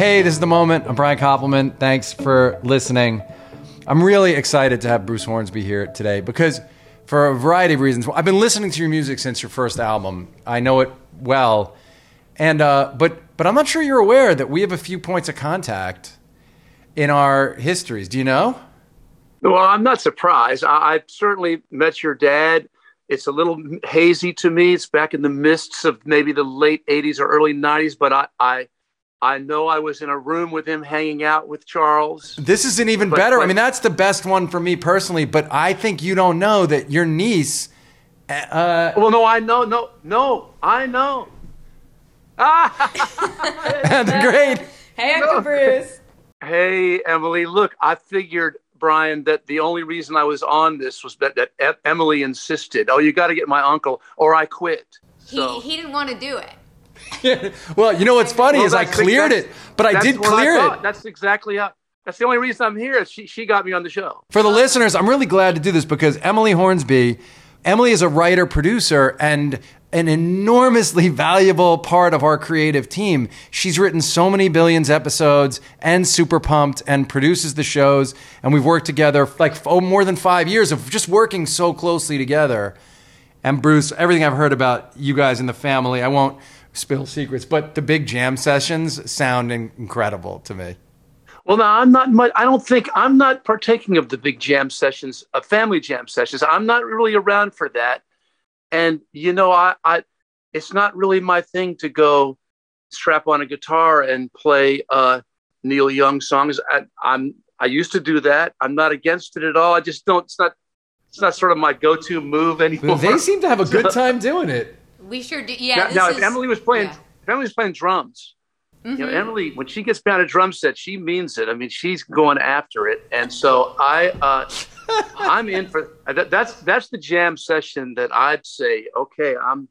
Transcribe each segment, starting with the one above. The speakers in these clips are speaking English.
Hey, this is the moment. I'm Brian Koppelman. Thanks for listening. I'm really excited to have Bruce Hornsby here today because, for a variety of reasons, I've been listening to your music since your first album. I know it well, and uh, but but I'm not sure you're aware that we have a few points of contact in our histories. Do you know? Well, I'm not surprised. I, I certainly met your dad. It's a little hazy to me. It's back in the mists of maybe the late 80s or early 90s, but I, I I know I was in a room with him hanging out with Charles. This is an even but, better. But, I mean, that's the best one for me personally, but I think you don't know that your niece. Uh, well, no, I know. No, no, I know. Ah! Great. Hey, Uncle no. Bruce. Hey, Emily. Look, I figured, Brian, that the only reason I was on this was that, that Emily insisted. Oh, you got to get my uncle, or I quit. So. He, he didn't want to do it. well, you know what's funny well, is I cleared it, but I did clear I it. That's exactly how. That's the only reason I'm here. She she got me on the show. For the listeners, I'm really glad to do this because Emily Hornsby, Emily is a writer producer and an enormously valuable part of our creative team. She's written so many billions episodes and super pumped and produces the shows and we've worked together like oh, more than 5 years of just working so closely together. And Bruce, everything I've heard about you guys in the family, I won't spill secrets, but the big jam sessions sound incredible to me. Well, no, I'm not much. I don't think I'm not partaking of the big jam sessions, uh, family jam sessions. I'm not really around for that. And you know, I, I, it's not really my thing to go strap on a guitar and play uh, Neil Young songs. I, I'm, I used to do that. I'm not against it at all. I just don't. It's not. It's not sort of my go-to move anymore. They seem to have a good time doing it. We sure do. Yeah. Now, now is, if Emily was playing, yeah. if Emily was playing drums, mm-hmm. you know, mm-hmm. Emily, when she gets behind a drum set, she means it. I mean, she's going after it. And so I, uh, I'm in for that, that's that's the jam session that I'd say, okay, I'm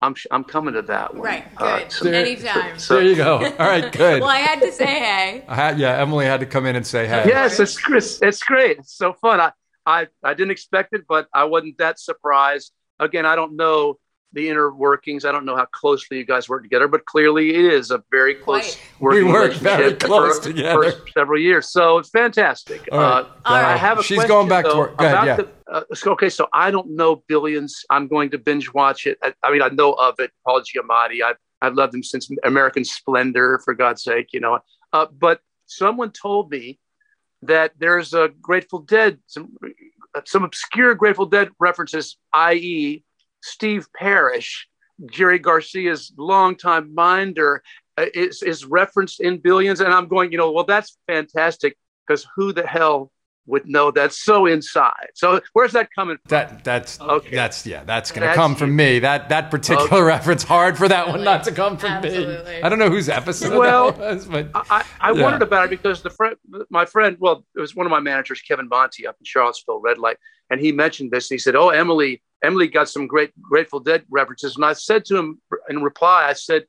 I'm I'm coming to that one. Right. Uh, good. Uh, so, Anytime. So, there you go. All right. Good. well, I had to say hey. I had, yeah, Emily had to come in and say hey. Yes, it's it's great. It's so fun. I I I didn't expect it, but I wasn't that surprised. Again, I don't know the inner workings. I don't know how closely you guys work together, but clearly it is a very close working we work very close for, together for several years. So it's fantastic. All right. Uh, All right. I have a She's going back though, to work. Go ahead, yeah. The, uh, okay, so I don't know Billions. I'm going to binge watch it. I, I mean, I know of it. Paul Giamatti. I've I've loved him since American Splendor, for God's sake, you know. Uh, but someone told me that there's a Grateful Dead, some some obscure Grateful Dead references, i.e., Steve Parish, Jerry Garcia's longtime minder, uh, is, is referenced in Billions. And I'm going, you know, well, that's fantastic because who the hell would know that's so inside. So where's that coming from? That that's okay. That's yeah, that's gonna that's come from you. me. That that particular okay. reference hard for that one not to come from Absolutely. me. I don't know whose episode well, was, but I, I yeah. wondered about it because the friend, my friend, well, it was one of my managers, Kevin Monty, up in Charlottesville, Red Light, and he mentioned this. And he said, "Oh, Emily, Emily got some great Grateful Dead references," and I said to him in reply, I said.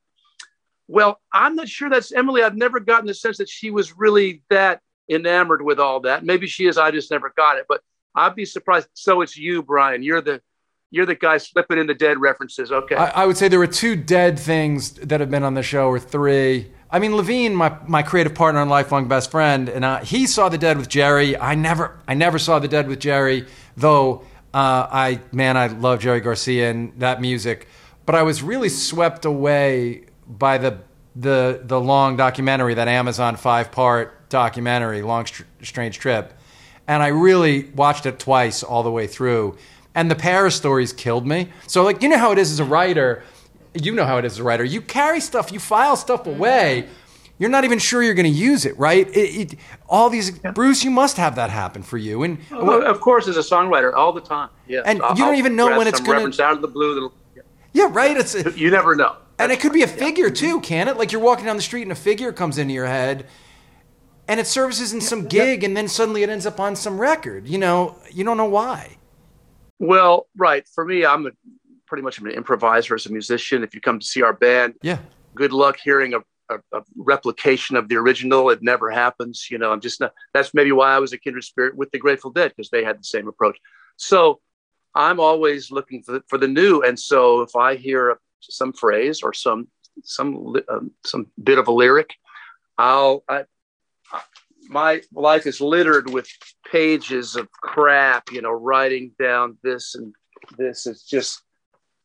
Well, I'm not sure that's Emily. I've never gotten the sense that she was really that enamored with all that. Maybe she is. I just never got it. But I'd be surprised. So it's you, Brian. You're the you're the guy slipping in the dead references. Okay. I, I, would say there were two dead things that have been on the show, or three. I mean, Levien, my, my creative partner and lifelong best friend, and uh, he saw the dead with Jerry. I never I never saw the dead with Jerry, though. Uh, I man, I love Jerry Garcia and that music, but I was really swept away by the the the long documentary, that Amazon five part documentary, Long Strange Trip, and I really watched it twice all the way through. And the Parish stories killed me. So, like, you know how it is as a writer. You know how it is as a writer. You carry stuff, you file stuff away. You're not even sure you're going to use it, right? It, it, all these, yeah. Bruce, you must have that happen for you. And oh, well, of course, as a songwriter, all the time. Yeah, and I'll, you don't even know when it's going to. out of the blue. Yeah. yeah, right. It's you never know. That's and it could be a figure yeah. too, can it? Like you're walking down the street and a figure comes into your head, and it services in some gig and then suddenly it ends up on some record you know you don't know why well right for me i'm a, pretty much an improviser as a musician if you come to see our band yeah good luck hearing a, a, a, replication of the original. It never happens you know i'm just not that's maybe why i was a kindred spirit with the grateful dead because they had the same approach. So i'm always looking for the, for the new and so if i hear some phrase or some some um, some bit of a lyric I'll I, my life is littered with pages of crap, you know, writing down this and this. Is just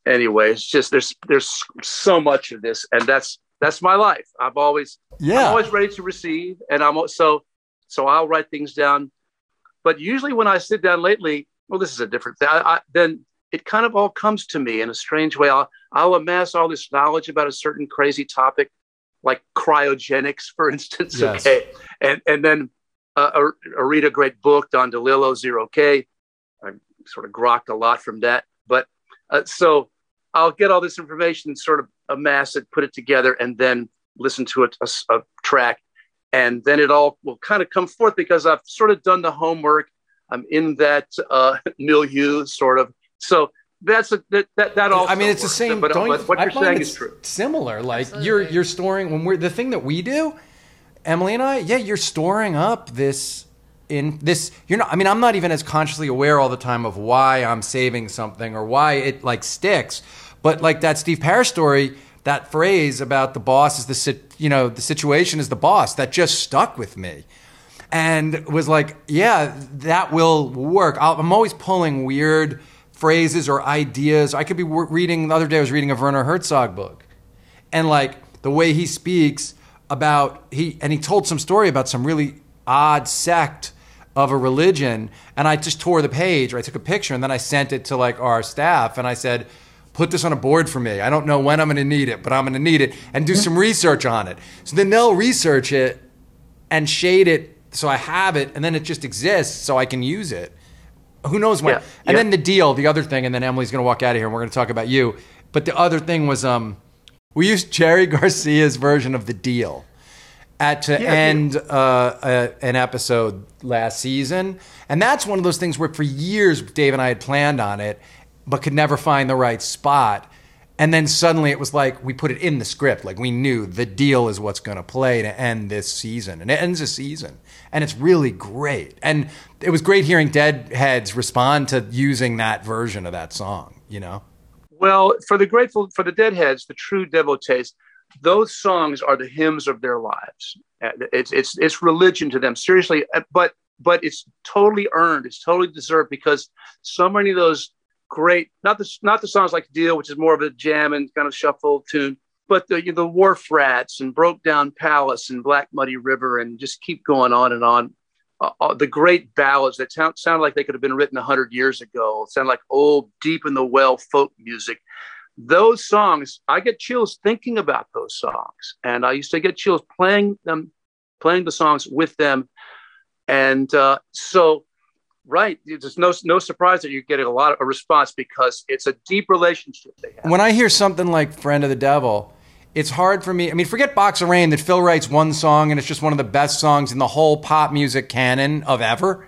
anyway, it's just there's there's so much of this and that's that's my life. I've always Yeah. I'm always ready to receive and I'm so so I'll write things down. But usually when I sit down lately, well this is a different thing. I, I, then it kind of all comes to me in a strange way. I'll I'll amass all this knowledge about a certain crazy topic like cryogenics, for instance. Yes. Okay. And and then uh, I, I read a great book, Don DeLillo, Zero K. I sort of grokked a lot from that. But uh, so I'll get all this information, and sort of amass it, put it together, and then listen to a a, s- a track. And then it all will kind of come forth because I've sort of done the homework. I'm in that uh, milieu, sort of. So that's a, that, that, that also I mean, it's the same. But, don't but what you're find saying it's is true. Similar, like Absolutely. you're you're storing when we're the thing that we do, Emily and I. Yeah, you're storing up this in this. You're not. I mean, I'm not even as consciously aware all the time of why I'm saving something or why it like sticks. But like that Steve Parish story, that phrase about the boss is the sit, you know the situation is the boss that just stuck with me and was like, yeah, that will work. I'll, I'm always pulling weird phrases or ideas. I could be reading the other day. I was reading a Werner Herzog book, and like the way he speaks about he and he told some story about some really odd sect of a religion, and I just tore the page. Or I took a picture and then I sent it to like our staff, and I said. Put this on a board for me. I don't know when I'm going to need it, but I'm going to need it and do some research on it. So then they'll research it and shade it so I have it, and then it just exists so I can use it. Who knows when? Yeah, and yeah. then the deal, the other thing, and then Emily's going to walk out of here, and we're going to talk about you. But the other thing was, um, we used Jerry Garcia's version of the deal at to Yeah, end uh, a, an episode last season, and that's one of those things where for years Dave and I had planned on it, but could never find the right spot. And then suddenly it was like we put it in the script, like we knew the deal is what's going to play to end this season, and it ends a season, and it's really great. And it was great hearing Deadheads respond to using that version of that song. You know, Well, for the grateful, for the Deadheads, the true devotees, those songs are the hymns of their lives. It's it's it's religion to them, seriously. But but it's totally earned. It's totally deserved because so many of those great, not the not the songs like "Deal," which is more of a jam and kind of shuffle tune, but the you know, the Wharf Rats and "Broke Down Palace" and "Black Muddy River" and just keep going on and on. Uh, uh, the great ballads that sound, sound like they could have been written 100 years ago sound like old deep in the well folk music. Those songs i get chills thinking about those songs. And i used to get chills playing them playing the songs with them. And uh, so right there's no no surprise that you're getting a lot of a response because it's a deep relationship they have when I hear something like "Friend of the Devil," it's hard for me. I mean, forget "Box of Rain" that Phil writes one song and it's just one of the best songs in the whole pop music canon of ever,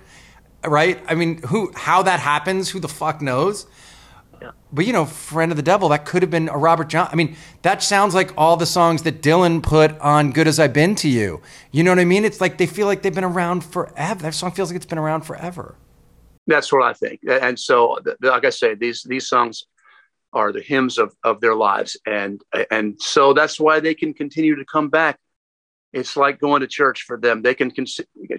right? I mean, who how that happens? Who the fuck knows? But you know, "Friend of the Devil" that could have been a Robert John. I mean, that sounds like all the songs that Dylan put on "Good as I've Been to You." You know what I mean? It's like they feel like they've been around forever. That song feels like it's been around forever. That's what I think. And so, like I say, these these songs are the hymns of, of their lives, and and so that's why they can continue to come back. It's like going to church for them. They can con-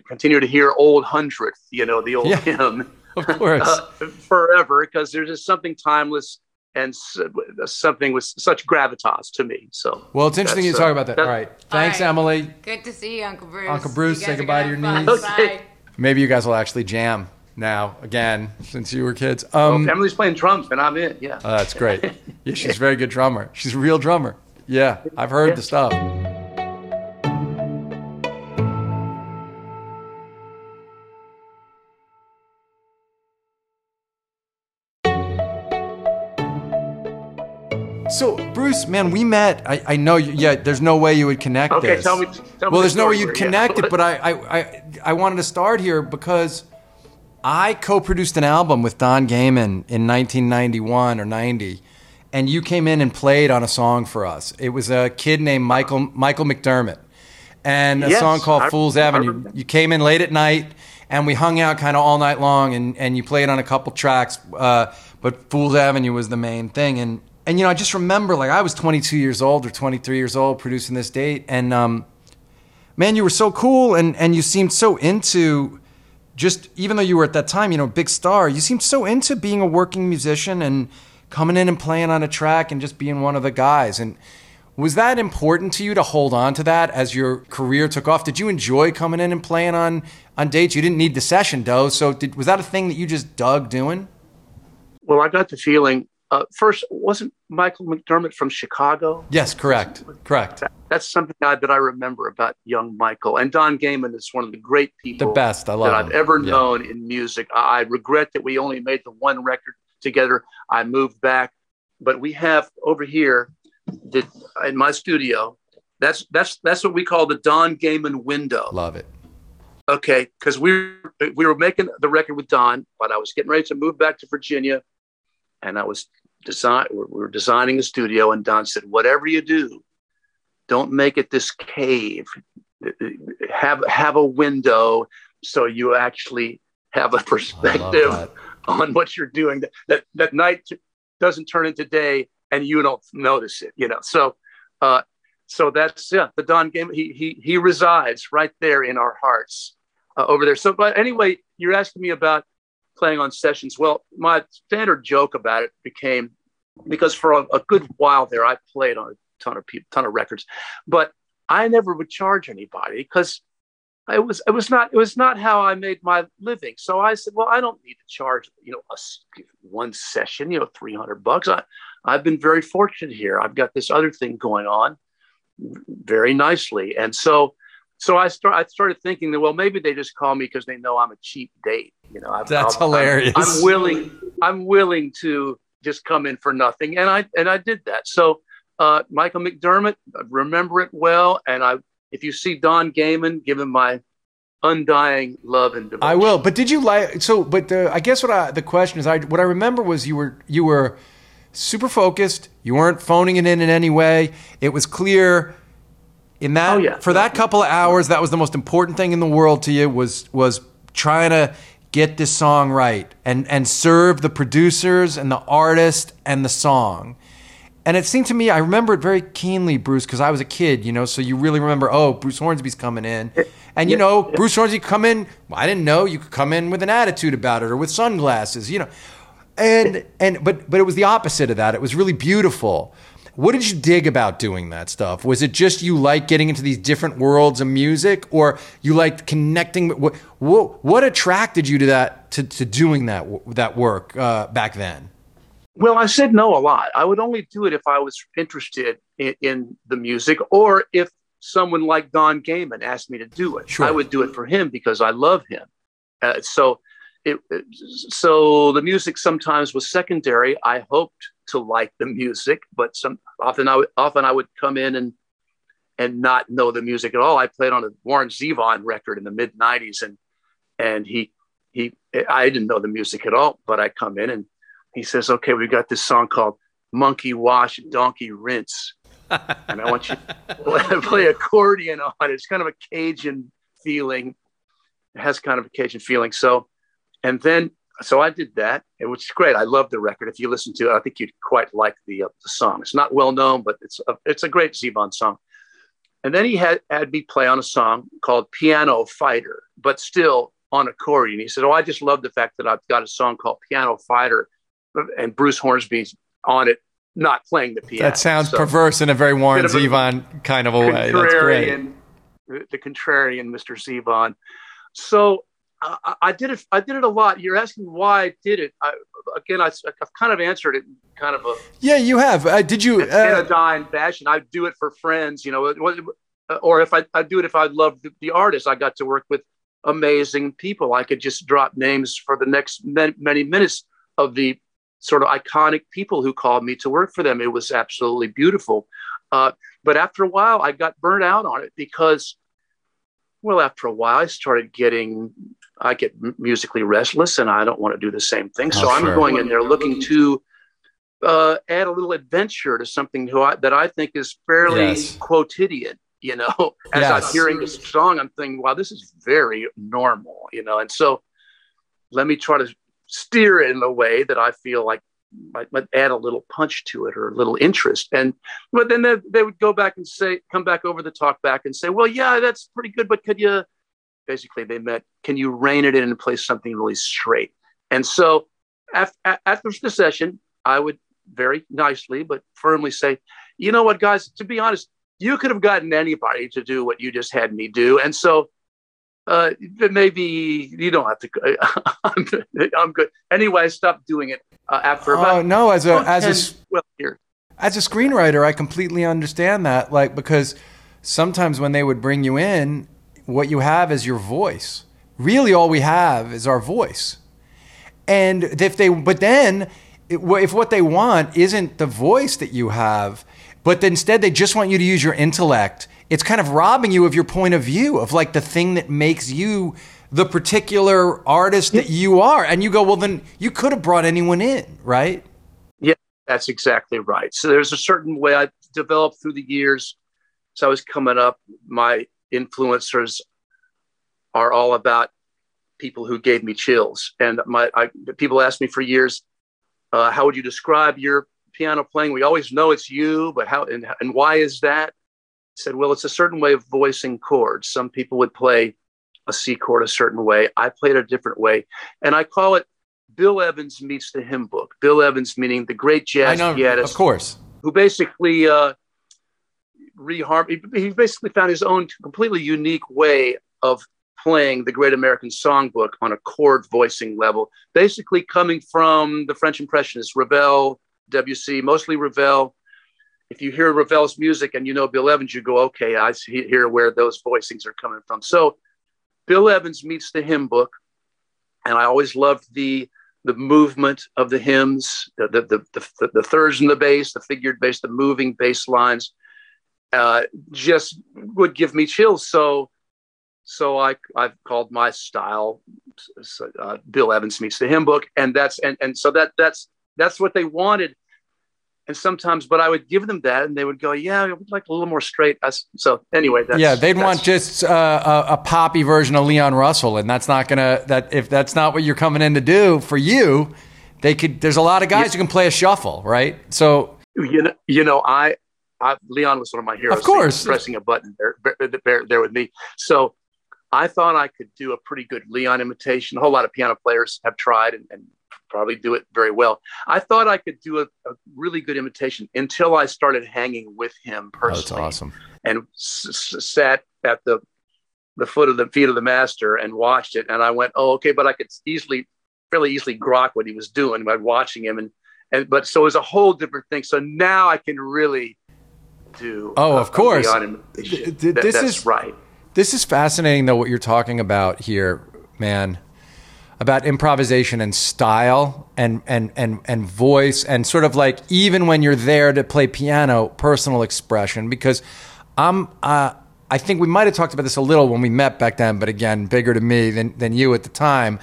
continue to hear "Old Hundredth," you know, the old Yeah. hymn, Of course. uh, forever, because there's just something timeless and s- something with such gravitas to me. So, well, it's interesting you that's, talk uh, about that. that- All right. Thanks, right. Emily. Good to see you, Uncle Bruce. Uncle Bruce, say goodbye gonna your niece. Okay. Maybe you guys will actually jam now again since you were kids. Um, Emily's playing drums, and I'm in. Yeah. oh, that's great. Yeah, she's a very good drummer. She's a real drummer. Yeah, I've heard the stuff. So, Bruce, man, we met. I, I know, you, yeah. There's no way you would connect Okay, this. tell me- tell me well, the there's no way you'd here, yeah. connect it, but I, I, I, I wanted to start here because I co-produced an album with Don Gehman in 1991 or 90, and you came in and played on a song for us. It was a kid named Michael Michael McDermott, and a Yes, song called I- Fool's I Avenue. remember. You came in late at night, and we hung out kind of all night long, and, and you played on a couple tracks, uh, but Fool's Avenue was the main thing, and and you know I just remember like I was 22 years old or 23 years old producing this date, and um, man, you were so cool, and and you seemed so into just even though you were at that time, you know, big star. You seemed so into being a working musician and coming in and playing on a track and just being one of the guys. And was that important to you to hold on to that as your career took off? Did you enjoy coming in and playing on on dates? You didn't need the session dough, so did, was that a thing that you just dug doing? Well, I got the feeling. Uh, first, wasn't Michael McDermott from Chicago? Yes, correct, correct. That, that's something I, that I remember about young Michael. And Don Gehman is one of the great people, the best I love that him. I've ever Yeah. known in music. I I regret that we only made the one record together. I moved back, but we have over here the, in my studio. That's that's that's what we call the Don Gehman window. Love it. Okay, because we we were making the record with Don, but I was getting ready to move back to Virginia, and I was design we were designing a studio, and Don said, "Whatever you do, don't make it this cave. Have have a window so you actually have a perspective on what you're doing. That that that night doesn't turn into day, and you don't notice it. You know, so." Uh, so that's yeah, the Don Gehman. He he he resides right there in our hearts, uh, over there. So, but anyway, you're asking me about playing on sessions. Well, my standard joke about it became because for a, a good while there, I played on a ton of people, ton of records, but I never would charge anybody because it was it was not it was not how I made my living. So I said, well, I don't need to charge you know a one session, you know, three hundred bucks. I I've been very fortunate here. I've got this other thing going on very nicely. And so, so I start, I started thinking that, well, maybe they just call me because they know I'm a cheap date. You know, I'm, That's I'm- hilarious. I'm, I'm willing, I'm willing to just come in for nothing. And I, and I did that. So, uh, Michael McDermott, remember it well. And I, if you see Don Gehman, give him my undying love and devotion. I will. But did you like so? But the, I guess what I, the question is, I what I remember was you were you were super focused. You weren't phoning it in in any way. It was clear in that Oh, yeah. for that couple of hours. That was the most important thing in the world to you. Was was trying to get this song right and and serve the producers and the artist and the song. And it seemed to me, I remember it very keenly, Bruce, because I was a kid, you know. So you really remember, oh, Bruce Hornsby's coming in, and you yeah, know, yeah. Bruce Hornsby come in. Well, I didn't know you could come in with an attitude about it or with sunglasses, you know. And and but but it was the opposite of that. It was really beautiful. What did you dig about doing that stuff? Was it just you like getting into these different worlds of music, or you liked connecting? What what, what attracted you to that to, to doing that that work uh, back then? Well, I said no a lot. I would only do it if I was interested in, in the music or if someone like Don Gehman asked me to do it. Sure. I would do it for him because I love him. Uh, so, it, it- so the music sometimes was secondary. I hoped to like the music, but some often I would, often I would come in and and not know the music at all. I played on a Warren Zevon record in the mid '90s, and and he he I didn't know the music at all, but I come in and he says, "Okay, we've got this song called Monkey Wash, Donkey Rinse, and I want you to play accordion on it. It's kind of a Cajun feeling. It has kind of a Cajun feeling. So, and then so I did that. It was great. I love the record. If you listen to it, I think you'd quite like the uh, the song. It's not well known, but it's a, it's a great Zevon song. And then he had had me play on a song called Piano Fighter, but still on accordion. He said, "Oh, I just love the fact that I've got a song called Piano Fighter, and Bruce Hornsby's on it, not playing the piano." That sounds So, perverse in a very Warren Zevon kind of a way. That's great. contrarian, the contrarian, Mr. Zevon. So uh, I- I did it. I did it a lot. You're asking why I did it. I, again, I, have kind of answered it kind of a Yeah, you have. Uh, did you? Uh, anodyne fashion. I do it for friends, you know, it was- or if I, I do it if I love the, the artist. I got to work with amazing people. I could just drop names for the next many, many minutes of the sort of iconic people who called me to work for them. It was absolutely beautiful. Uh, but after a while, I got burnt out on it because, well, after a while, I started getting, I get musically restless and I don't want to do the same thing. So Oh, I'm sure. going in there looking to uh, add a little adventure to something who I, that I think is fairly Yes. quotidian. You know, as Yes. I'm hearing this song, I'm thinking, wow, this is very normal. You know, and so let me try to steer it in a way that I feel like might, might add a little punch to it or a little interest. And but then they, they would go back and say, come back over the talk back and say, well, yeah, that's pretty good, but could you? Basically, they meant, can you rein it in and play something really straight? And so after, after the session, I would very nicely but firmly say, you know what, guys, to be honest, you could have gotten anybody to do what you just had me do. And so uh, maybe you don't have to. I'm, good. I'm good. Anyway, I stopped doing it uh, after about. Oh no! As a as a well, here. as a screenwriter, I completely understand that. Like because sometimes when they would bring you in, what you have is your voice. Really, all we have is our voice. And if they, but then if what they want isn't the voice that you have, but instead they just want you to use your intellect, it's kind of robbing you of your point of view of like the thing that makes you the particular artist that you are. And you go, well, then you could have brought anyone in, right? Yeah, that's exactly right. So there's a certain way I developed through the years. So I was coming up, my influencers are all about people who gave me chills. And my I, people ask me for years, uh, how would you describe your piano playing? We always know it's you, but how and, and why is that? Said, well, it's a certain way of voicing chords. Some people would play a C chord a certain way. I played a different way, and I call it Bill Evans meets the hymn book. Bill Evans meaning the great jazz know, pianist, of course, who basically uh, reharm. He, he basically found his own completely unique way of playing the Great American Songbook on a chord voicing level, basically coming from the French Impressionists, Ravel, Debussy, mostly Ravel. If you hear Ravel's music and you know Bill Evans, you go, okay, I see here where those voicings are coming from. So Bill Evans meets the hymn book, and I always loved the the movement of the hymns, the the the, the, the thirds and the bass, the figured bass, the moving bass lines, uh, just would give me chills. So so I I've called my style uh, Bill Evans meets the hymn book, and that's and and so that that's that's what they wanted. And sometimes, but I would give them that, and they would go, "Yeah, I would like a little more straight." So anyway, yeah, they'd want just uh, a, a, poppy version of Leon Russell, and that's not gonna that if that's not what you're coming in to do for you, they could. There's a lot of guys yeah. who can play a shuffle, right? So you know, you know, I, I Leon was one of my heroes. Of course, pressing a button there, there, there with me. So I thought I could do a pretty good Leon imitation. A whole lot of piano players have tried and, and probably do it very well. I thought I could do a, a, really good imitation until I started hanging with him personally. Oh, that's awesome. And s- s- sat at the the foot of the feet of the master and watched it. And I went, oh, okay, but I could easily, fairly easily grok what he was doing by watching him. And and but so it was a whole different thing. So now I can really do. Oh, of course. Th- th- this is right this is fascinating, though, what you're talking about here, man. About improvisation and style and, and, and, and voice, and sort of like even when you're there to play piano, personal expression. Because I'm, uh, I think we might have talked about this a little when we met back then, but again, bigger to me than, than you at the time.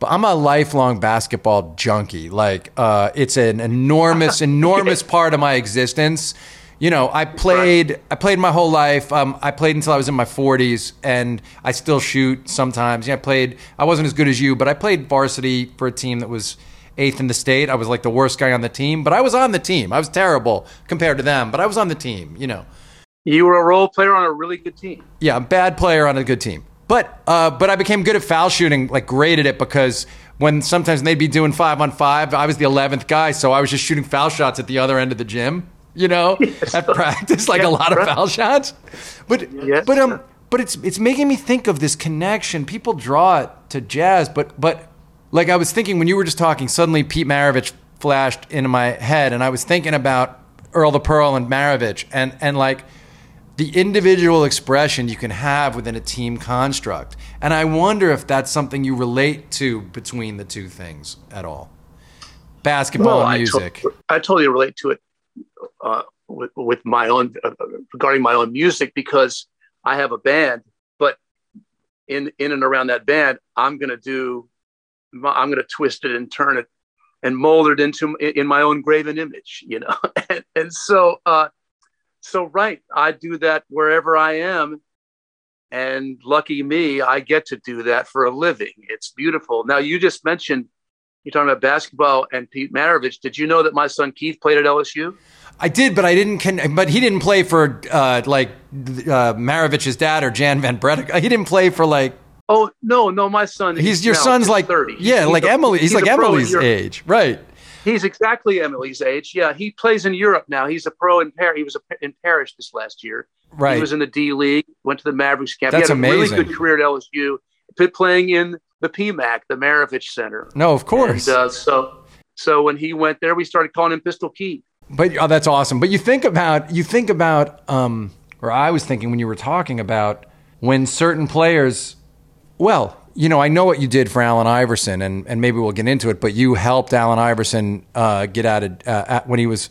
But I'm a lifelong basketball junkie. Like, uh, it's an enormous, enormous part of my existence you know, I played. I played my whole life. Um, I played until I was in my 40s, and I still shoot sometimes. Yeah, I played. I wasn't as good as you, but I played varsity for a team that was eighth in the state. I was like the worst guy on the team, but I was on the team. I was terrible compared to them, but I was on the team. You know, you were a role player on a really good team. Yeah, a bad player on a good team. But uh, but I became good at foul shooting, like great at it because when sometimes they'd be doing five on five, I was the eleventh guy, so I was just shooting foul shots at the other end of the gym you know, at practice, like yeah, a lot of foul shots. But yes, but um, but it's it's making me think of this connection. People draw it to jazz, but but like I was thinking when you were just talking, suddenly Pete Maravich flashed into my head, and I was thinking about Earl the Pearl and Maravich, and and like the individual expression you can have within a team construct. And I wonder if that's something you relate to between the two things at all. Basketball well, and music. I, to- I totally relate to it uh, with, with, my own uh, regarding my own music because I have a band, but in in and around that band, I'm going to do, I'm going to twist it and turn it and mold it into in my own graven image, you know. and, and so, uh, so right, I do that wherever I am, and lucky me, I get to do that for a living. It's beautiful. Now, you just mentioned you're talking about basketball and Pete Maravich. Did you know that my son Keith played at LSU? I did, but I didn't. Con- but he didn't play for uh, like uh, Maravich's dad or Jan Van Breda. He didn't play for like. Oh no, no, my son. He's your son's like thirty. Yeah, he's like a, Emily. He's, he's like Emily's age, right? He's exactly Emily's age. Yeah, he plays in Europe now. He's a pro in Paris. He was in Paris this last year. Right. He was in the D League. Went to the Mavericks camp. That's he had a amazing. really good career at LSU. Playing in the PMAC, the Maravich Center. No, of course. And, uh, so, so when he went there, we started calling him Pistol Keith. But oh, that's awesome. But you think about you think about, um, or I was thinking when you were talking about when certain players, well, you know, I know what you did for Allen Iverson, and, and maybe we'll get into it. But you helped Allen Iverson uh, get out of uh, when he was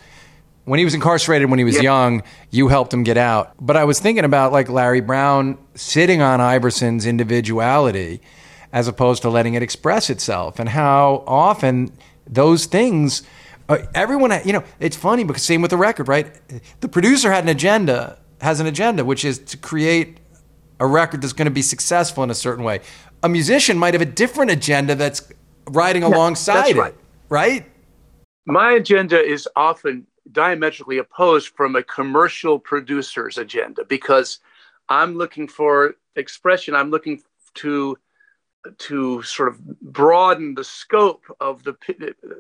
when he was incarcerated when he was Yeah. young. You helped him get out. But I was thinking about like Larry Brown sitting on Iverson's individuality as opposed to letting it express itself, and how often those things. Uh, everyone, you know, it's funny because same with the record, right? The producer had an agenda, has an agenda, which is to create a record that's going to be successful in a certain way. A musician might have a different agenda that's riding alongside that's right. it, right? My agenda is often diametrically opposed from a commercial producer's agenda because I'm looking for expression. I'm looking to to sort of broaden the scope of the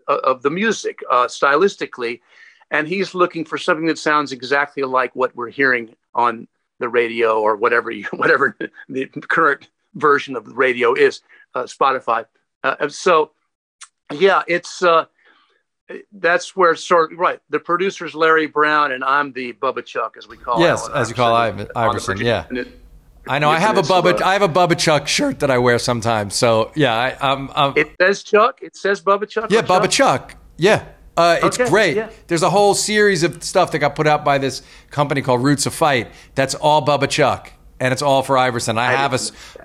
of the music uh, stylistically, and he's looking for something that sounds exactly like what we're hearing on the radio or whatever you, whatever the current version of the radio is, uh, Spotify. Uh, so, yeah, it's uh, that's where sort right. The producer's Larry Brown, and I'm the Bubba Chuck, as we call Yes, Allen as you call Iverson Iver- on Iverson, yeah. I know. I have a. Bubba. I have a Bubba Chuck shirt that I wear sometimes. So yeah, I, I'm. I'm It says Chuck. It says Bubba Chuck. yeah, Bubba Chuck. Yeah. Uh, it's Okay, great. yeah. There's a whole series of stuff that got put out by this company called Roots of Fight. That's all Bubba Chuck, and it's all for Iverson. I, have a.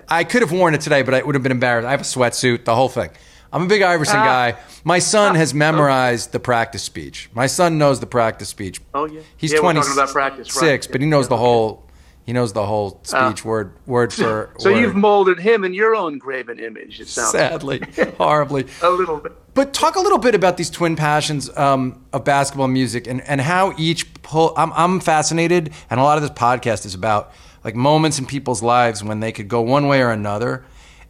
I could have worn it today, but I would have been embarrassed. I have a sweatsuit, the whole thing. I'm a big Iverson Ah. guy. My son has memorized the practice speech. My son knows the practice speech. Oh yeah. He's yeah, we're 26, talking about practice, right? but he knows Yeah, the whole. He knows the whole speech word word for So word. you've molded him in your own graven image. It sounds sadly, horribly. a little bit. But talk a little bit about these twin passions um, of basketball music and, and how each pull. I'm, I'm fascinated, and a lot of this podcast is about like moments in people's lives when they could go one way or another,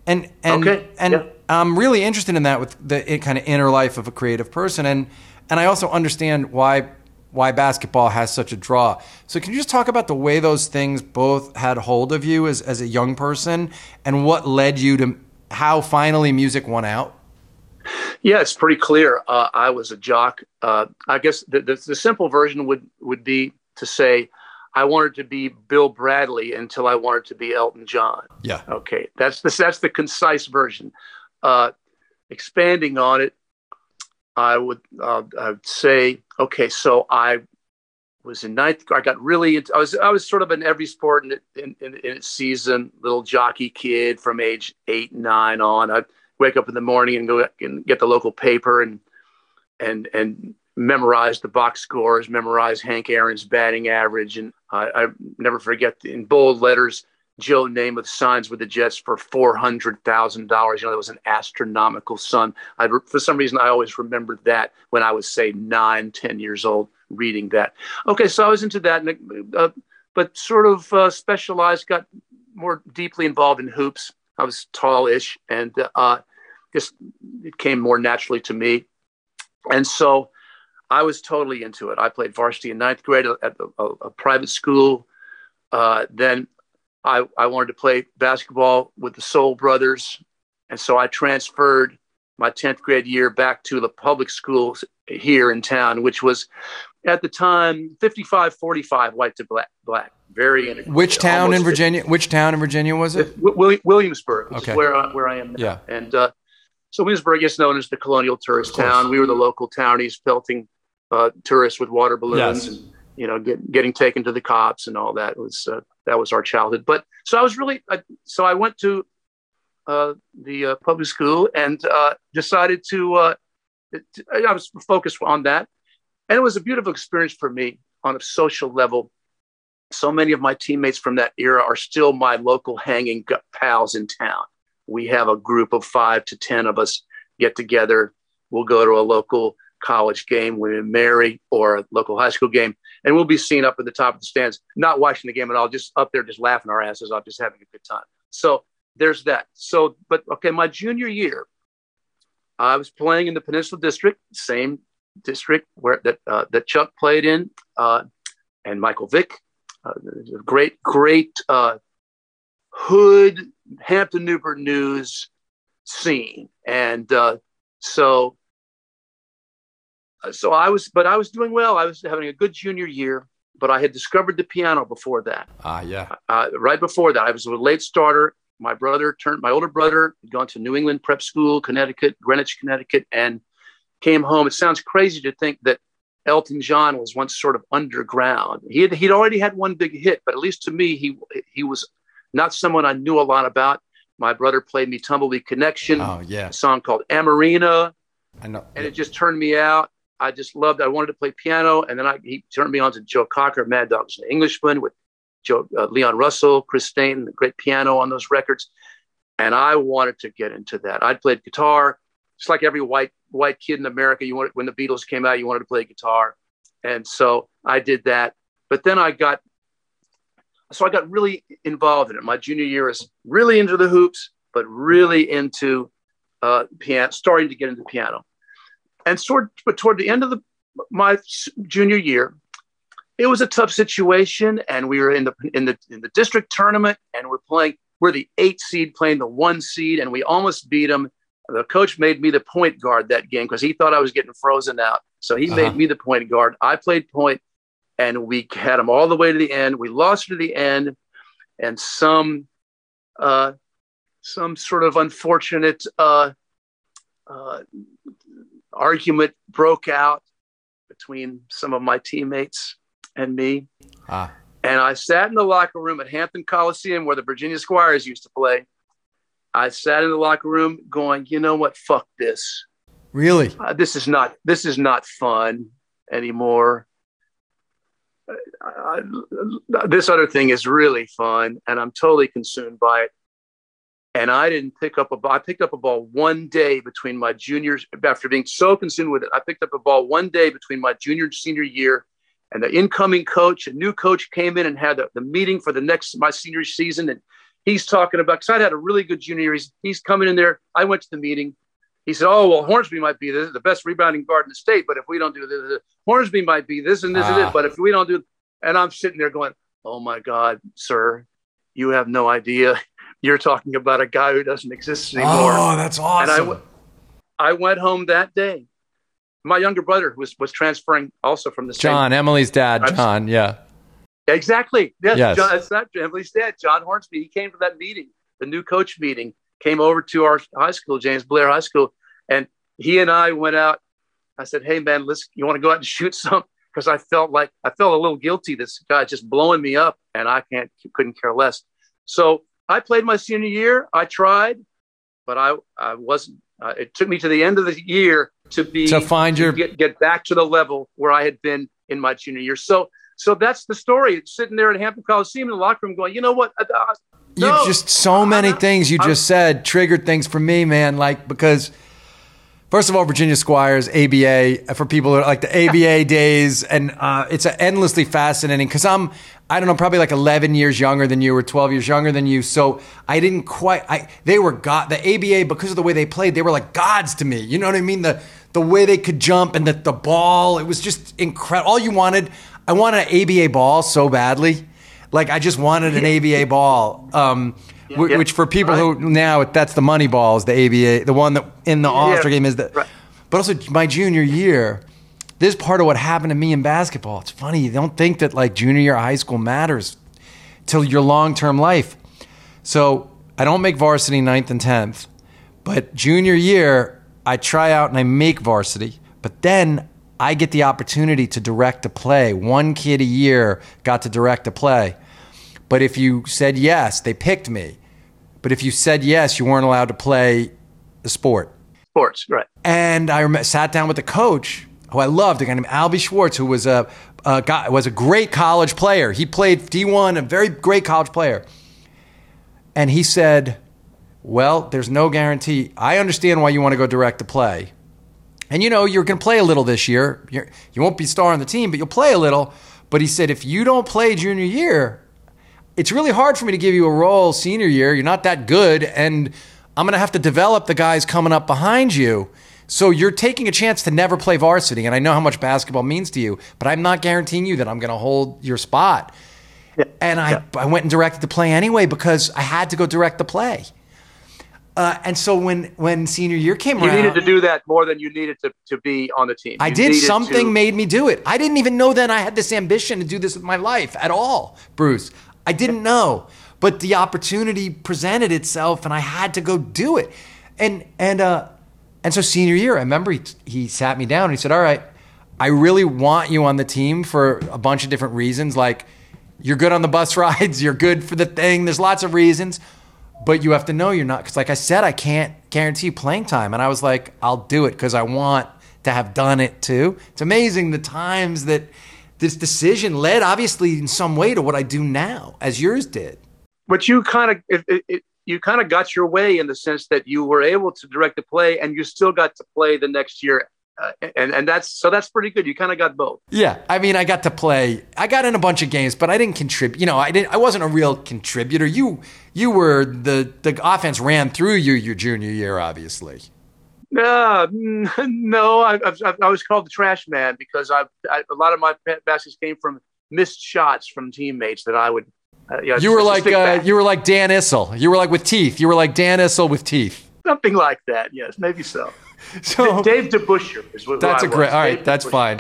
and and Okay, and yeah. I'm really interested in that with the kind of inner life of a creative person, and and I also understand why why basketball has such a draw. So can you just talk about the way those things both had hold of you as as a young person, and what led you to how finally music won out? Yeah, it's pretty clear. Uh, I was a jock. Uh, I guess the, the, the simple version would, would be to say I wanted to be Bill Bradley until I wanted to be Elton John. Yeah. Okay, that's the, that's the concise version. Uh, expanding on it, I would uh, I would say, okay, so I was in ninth. I got really. Into, I was I was sort of in every sport in, in, in, in its season. Little jockey kid from age eight nine on. I'd wake up in the morning and go and get the local paper and and and memorize the box scores, memorize Hank Aaron's batting average, and I, I never forget in bold letters Joe Namath signs with the Jets for four hundred thousand dollars. You know, that was an astronomical sum. I, for some reason, I always remembered that when I was say nine, ten years old, reading that. Okay, so I was into that, and, uh, but sort of uh, specialized, got more deeply involved in hoops. I was tallish, and uh, just it came more naturally to me, and so I was totally into it. I played varsity in ninth grade at a, a, a private school. Uh, then I, I wanted to play basketball with the Soul Brothers. And so I transferred my 10th grade year back to the public schools here in town, which was at the time 55 45 white to black. black. Very integrated. Which town in Virginia? Which town in Virginia was it? Wi- Wi- Williamsburg, which Okay. is where, I- where I am now. Yeah. And uh, so Williamsburg is known as the colonial tourist town. We were the local townies pelting uh, tourists with water balloons Yes. and, you know, get, getting taken to the cops and all that was, uh, that was our childhood. But so I was really, I, so I went to uh, the uh, public school and uh, decided to, uh, t- I was focused on that. And it was a beautiful experience for me on a social level. So many of my teammates from that era are still my local hanging pals in town. We have a group of five to 10 of us get together we'll go to a local college game with Mary or a local high school game, and we'll be seen up at the top of the stands, not watching the game at all, just up there, just laughing our asses off, just having a good time. So there's that. So, but okay, my junior year, I was playing in the Peninsula District, same district where that uh, that Chuck played in, uh, and Michael Vick, uh, great, great uh, hood Hampton Newport News scene, and uh, so so I was, but I was doing well. I was having a good junior year, but I had discovered the piano before that. Ah, yeah. Uh, right before that, I was a late starter. My brother turned, my older brother had gone to New England Prep School, Connecticut, Greenwich, Connecticut, and came home. It sounds crazy to think that Elton John was once sort of underground. He had, he'd already had one big hit, but at least to me, he he was not someone I knew a lot about. My brother played me Tumbleweed Connection, Oh, yeah. a song called Amoreena, I know. and it just turned me out. I just loved. I wanted to play piano, and then I, he turned me on to Joe Cocker, Mad Dogs and Englishman with Joe uh, Leon Russell, Chris Stainton, the great piano on those records, and I wanted to get into that. I played guitar, just like every white white kid in America. You wanted when the Beatles came out, you wanted to play guitar, and so I did that. But then I got so I got really involved in it. My junior year is really into the hoops, but really into uh, piano, starting to get into piano and sort but toward the end of the my junior year it was a tough situation and we were in the in the in the district tournament and we're playing we're the eight seed playing the one seed and we almost beat them the coach made me the point guard that game because he thought i was getting frozen out. So he Uh-huh. made me the point guard. I played point and we had them all the way to the end. We lost to the end and some uh some sort of unfortunate uh uh, argument broke out between some of my teammates and me. Ah, And I sat in the locker room at Hampton Coliseum where the Virginia Squires used to play. I sat in the locker room going, you know what? Fuck this. really? Uh, this is not this is not fun anymore. Uh, this other thing is really fun, and I'm totally consumed by it. And I didn't pick up a ball. I picked up a ball one day between my juniors. After being so consumed with it, I picked up a ball one day between my junior and senior year. And the incoming coach, a new coach, came in and had the, the meeting for the next my senior season. And he's talking about because I had a really good junior. He's, he's coming in there. I went to the meeting. He said, "Oh well, Hornsby might be the, the best rebounding guard in the state, but if we don't do this, this- Hornsby might be this and this and Ah. this, but if we don't do," and I'm sitting there going, "Oh my God, sir, you have no idea. You're talking about a guy who doesn't exist anymore." Oh, that's and awesome. I, w- I went home that day. My younger brother was was transferring also from the same John, Emily's dad, I've- John. Yeah. Exactly. Yes, Yes. John, that's not Emily's dad, John Hornsby. He came to that meeting, the new coach meeting, came over to our high school, James Blair High School, and he and I went out. I said, "Hey, man, let's. You want to go out and shoot some?" Because I felt like I felt a little guilty. This guy just blowing me up, and I can't couldn't care less. So I played my senior year. I tried, but I I wasn't. Uh, it took me to the end of the year to be To find your get, get back to the level where I had been in my junior year. So so that's the story. It's sitting there at Hampton Coliseum in the locker room going, you know what? Uh, you no, just so many things you just said triggered things for me, man. Like because first of all, Virginia Squires ABA for people who are like the ABA days, and uh, it's endlessly fascinating because I'm I don't know probably like 11 years younger than you or 12 years younger than you, so I didn't quite. I they were god the ABA because of the way they played, they were like gods to me. You know what I mean? The the way they could jump and the the ball, it was just incredible. All you wanted, I wanted an ABA ball so badly. Like I just wanted an ABA ball. Um, wh- Yeah. which for people who now that's the money ball is the ABA, the one that in the All Star game is the. right. But also my junior year, this is part of what happened to me in basketball. It's funny you don't think that like junior year of high school matters till your long term life. So I don't make varsity ninth and tenth, but junior year I try out and I make varsity. But then I get the opportunity to direct a play. One kid a year got to direct a play. But if you said yes, they picked me. But if you said yes, you weren't allowed to play the sport. sports, right? And I sat down with the coach, who I loved, a guy named Albie Schwartz, who was a, a guy, was a great college player. He played D1, a very great college player. And he said, "Well, there's no guarantee. I understand why you want to go direct to play, And you know, you're going to play a little this year. You're, you won't be star on the team, but you'll play a little. But he said, if you don't play junior year, it's really hard for me to give you a role senior year. You're not that good. And I'm going to have to develop the guys coming up behind you. So you're taking a chance to never play varsity. And I know how much basketball means to you, but I'm not guaranteeing you that I'm going to hold your spot. Yeah. And I, yeah. I went and directed the play anyway because I had to go direct the play. Uh, and so when when senior year came you around, you needed to do that more than you needed to, to be on the team. You I did. Something to... made me do it. I didn't even know then I had this ambition to do this with my life at all, Bruce. I didn't know, but the opportunity presented itself, and I had to go do it. And and uh, and so senior year, I remember he he sat me down and he said, "All right, I really want you on the team for a bunch of different reasons. Like you're good on the bus rides, you're good for the thing. There's lots of reasons." but you have to know you're not because like i said i can't guarantee playing time and i was like i'll do it because i want to have done it too it's amazing the times that this decision led obviously in some way to what i do now as yours did but you kind of it, it, you kind of got your way in the sense that you were able to direct the play and you still got to play the next year uh, and and that's so that's pretty good. You kind of got both. Yeah, I mean, I got to play. I got in a bunch of games, but I didn't contribute. You know, I didn't. I wasn't a real contributor. You you were the the offense ran through you your junior year, obviously. Uh, no, I, I, I was called the trash man because I, I a lot of my baskets came from missed shots from teammates that I would. Uh, you, know, you were like uh, you were like Dan Issel. You were like with teeth. You were like Dan Issel with teeth. Something like that. Yes, maybe so. so Dave DeBusschere is what that's a great. All right, Dave that's fine.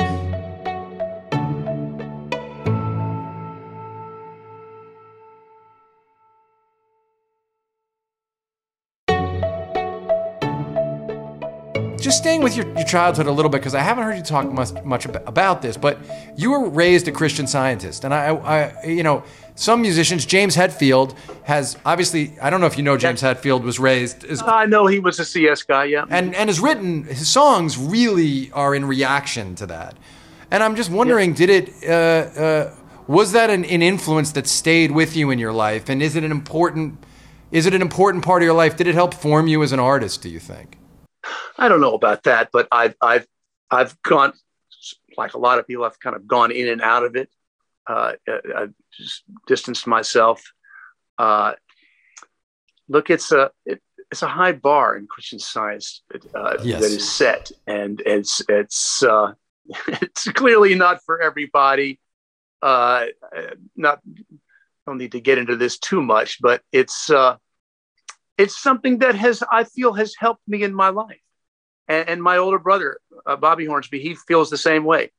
just staying with your, your childhood a little bit because I haven't heard you talk much, much about this, but you were raised a Christian Scientist, and I, I, you know, some musicians. James Hetfield has obviously. I don't know if you know James Hetfield was raised. As, I know he was a CS guy, yeah, and and has written his songs really are in reaction to that, and I'm just wondering, yeah. did it? Uh, uh, was that an, an influence that stayed with you in your life, and is it an important? Is it an important part of your life? Did it help form you as an artist? Do you think? I don't know about that, but I've I've I've gone like a lot of people. I've kind of gone in and out of it. Uh, uh I've just distanced myself. Uh, look, it's a it, it's a high bar in Christian Science uh, yes. that is set, and it's it's uh, it's clearly not for everybody. Uh, not don't need to get into this too much, but it's it's something that has I feel has helped me in my life. And, and my older brother, uh, Bobby Hornsby, he feels the same way.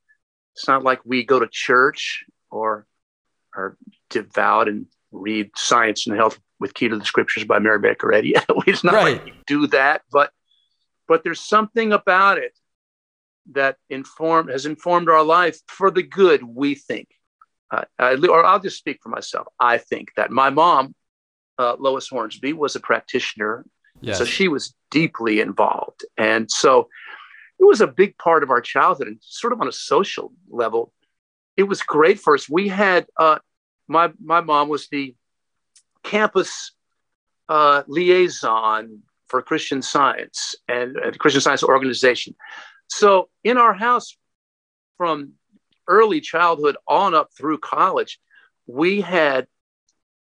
It's not like we go to church or are devout and read Science and Health with Key to the Scriptures by Mary Baker Eddy. it's not right. like do that, but but there's something about it that informed has informed our life for the good. We think, uh, I, or I'll just speak for myself. I think that my mom, uh, Lois Hornsby, was a practitioner Yes. So she was deeply involved. And so it was a big part of our childhood and sort of on a social level. It was great for us. We had, uh, my, my mom was the campus uh, liaison for Christian Science and, and Christian Science organization. So in our house, from early childhood on up through college, we had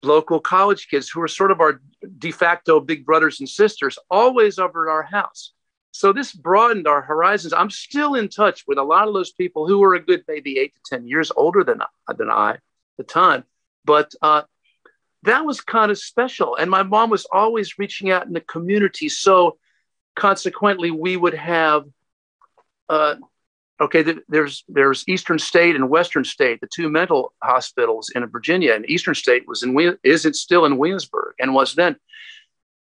local college kids who were sort of our de facto big brothers and sisters, always over at our house. So this broadened our horizons. I'm still in touch with a lot of those people who were a good maybe eight to 10 years older than, than I at the time. But uh, that was kind of special. And my mom was always reaching out in the community. So consequently, we would have uh, okay, there's there's Eastern State and Western State, the two mental hospitals in Virginia, and Eastern State was in is it still in Williamsburg and was then.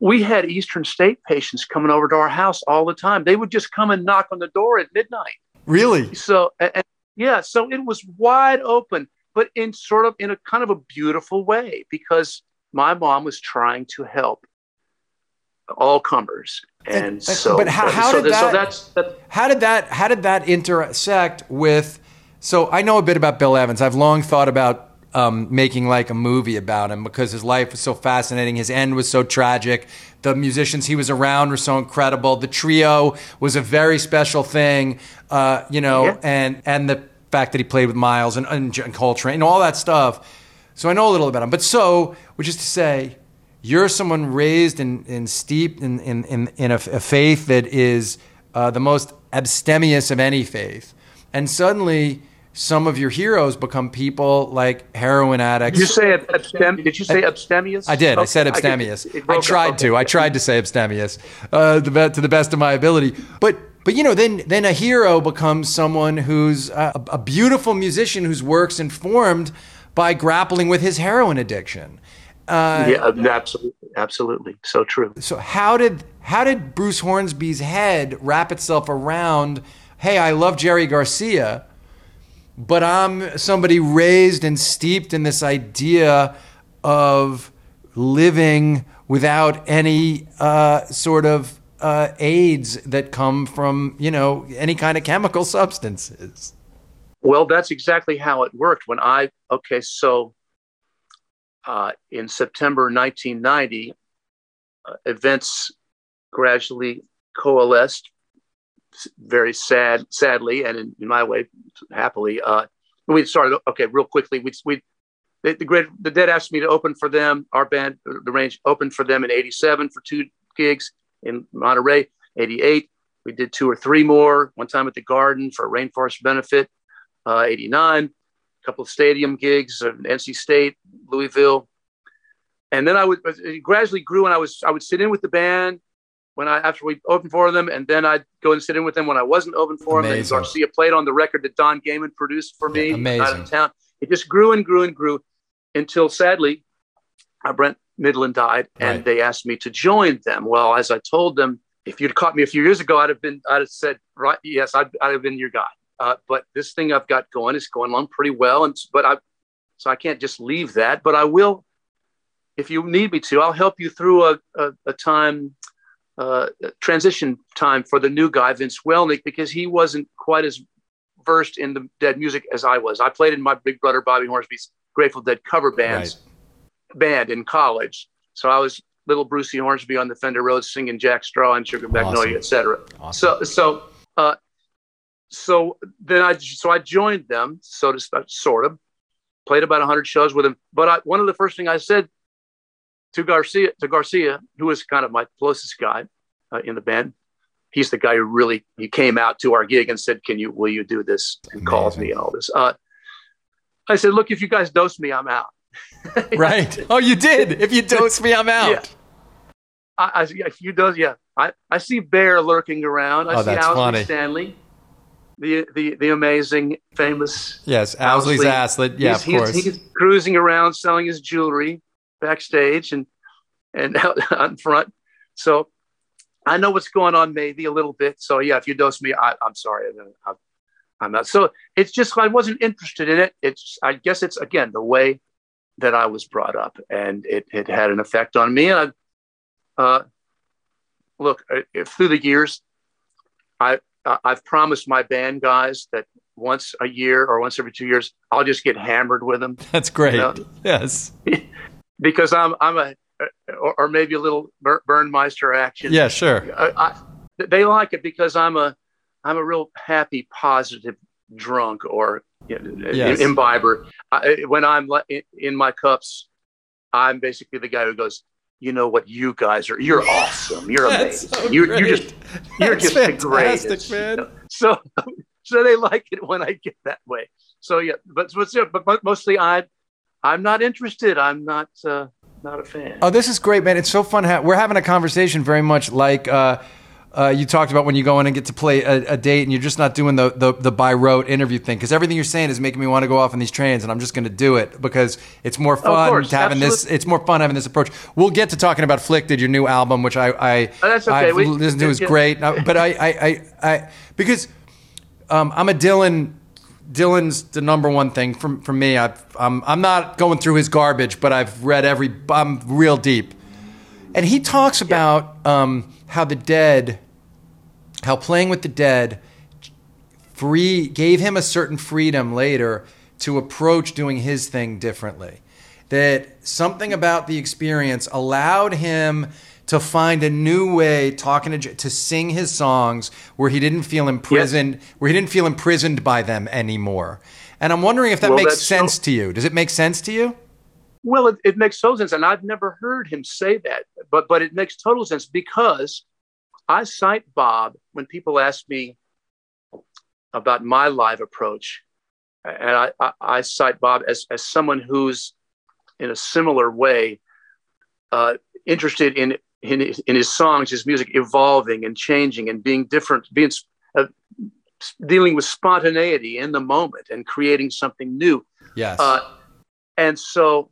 We had Eastern State patients coming over to our house all the time. They would just come and knock on the door at midnight. Really? So, and, yeah, so it was wide open, but in sort of in a kind of a beautiful way because my mom was trying to help all comers and, and so but how, how so did that, so that's, that's, how did that how did that intersect with so i know a bit about bill evans i've long thought about um, making like a movie about him because his life was so fascinating. His end was so tragic. The musicians he was around were so incredible. The trio was a very special thing, uh, you know, Yeah. and and the fact that he played with Miles and, and, and Coltrane and all that stuff. So I know a little about him. But so, which is to say, you're someone raised and, and steeped in, in, in, in a, a faith that is uh, the most abstemious of any faith. And suddenly, some of your heroes become people like heroin addicts. Did you say abstem? Did you say abstemious? I did. I said abstemious. I, up. tried to. I tried to say abstemious uh, the to the best of my ability. But but you know, then then a hero becomes someone who's a, a beautiful musician whose work's informed by grappling with his heroin addiction. Uh, Yeah, uh, absolutely, absolutely, so true. So how did how did Bruce Hornsby's head wrap itself around? Hey, I love Jerry Garcia, but I'm somebody raised and steeped in this idea of living without any uh, sort of uh, aids that come from you know any kind of chemical substances. Well, that's exactly how it worked. When I okay, so uh, in September 1990, uh, events gradually coalesced. Very sad, sadly, and in, in my way, happily. Uh, we started okay, real quickly. We we the, the the Dead asked me to open for them. Our band, the Range, opened for them in '87 for two gigs in Monterey. '88, we did two or three more. One time at the Garden for a rainforest benefit uh, 89, a couple of stadium gigs, uh, NC State, Louisville. And then I would it gradually grew and I was, I would sit in with the band when I, after we opened for them. And then I'd go and sit in with them when I wasn't open for them. And Amazing. Garcia played on the record that Don Gehman produced for me Yeah, amazing. out of town. It just grew and grew and grew until sadly, uh, Brent Mydland died and Right. they asked me to join them. Well, as I told them, if you'd caught me a few years ago, I'd have been, I'd have said, right, yes, I'd, I'd have been your guy. Uh, but this thing I've got going is going along pretty well, and but I, so I can't just leave that. But I will, if you need me to, I'll help you through a a, a time, uh, transition time for the new guy Vince Welnick because he wasn't quite as versed in the Dead music as I was. I played in my big brother Bobby Hornsby's Grateful Dead cover bands band in college, so I was little Brucey Hornsby on the Fender Rhodes singing Jack Straw and Sugar Magnolia, Awesome. etc. Awesome. So so uh, so then I so I joined them, so to speak, sort of played about hundred shows with them. But I, one of the first thing I said to Garcia to Garcia, who was kind of my closest guy uh, in the band, he's the guy who really he came out to our gig and said, "Can you will you do this?" and Amazing. me and all this. Uh, I said, "Look, if you guys dose me, I'm out." right. Oh, you did. If you dose me, I'm out. Yeah. I, I if you does, yeah. I, I see Bear lurking around. I Oh, see Owsley funny. Stanley, the the the amazing, famous. Yes, Owsley's Owsley. Aslet. Yeah, he's, of course. He's, he's cruising around selling his jewelry backstage and and out, out in front. So I know what's going on, maybe a little bit. So yeah, if you dose me, I, I'm sorry, I'm, I'm not. So it's just I wasn't interested in it. It's I guess it's again the way that I was brought up, and it it had an effect on me. And I, uh, look, uh, if through the years, I I- I've promised my band guys that once a year or once every two years, I'll just get hammered with them That's great. No. Yes. because I'm I'm a or, or maybe a little Burnmeister action. Yeah, sure. I, I, they like it because I'm a I'm a real happy, positive drunk or you know, Yes. imbiber. I, when I'm in, my cups, I'm basically the guy who goes. You know what you guys are. You're awesome. You're amazing. so you're, you're just you're That's just fantastic, the greatest. man. So so they like it when I get that way. So yeah, but but, but, but mostly I I'm not interested. I'm not uh, not a fan. Oh, this is great, man. It's so fun. Ha- we're having a conversation very much like uh, uh, you talked about when you go in and get to play a, a date and you're just not doing the, the, the by rote interview thing because everything you're saying is making me want to go off on these trains and I'm just going to do it because it's more fun course, having this. It's more fun having this approach. We'll get to talking about Afflicted, your new album, which I, I Oh, that's okay. I've We- listened to is great. But I, I, I, I because um, I'm a Dylan. Dylan's the number one thing for, for me. I've, I'm, I'm not going through his garbage, but I've read every. I'm real deep, and he talks about um, how the dead, how playing with the dead, free gave him a certain freedom later to approach doing his thing differently. That something about the experience allowed him to find a new way talking to to sing his songs where he didn't feel imprisoned, yes. where he didn't feel imprisoned by them anymore. And I'm wondering if that well, makes sense so- to you. Does it make sense to you? Well, it, it, makes total sense, and I've never heard him say that, but but it makes total sense because I cite Bob when people ask me about my live approach, and I, I, I cite Bob as as someone who's in a similar way uh, interested in in his, in his songs, his music evolving and changing and being different, being uh, dealing with spontaneity in the moment and creating something new. Yes. Uh, and so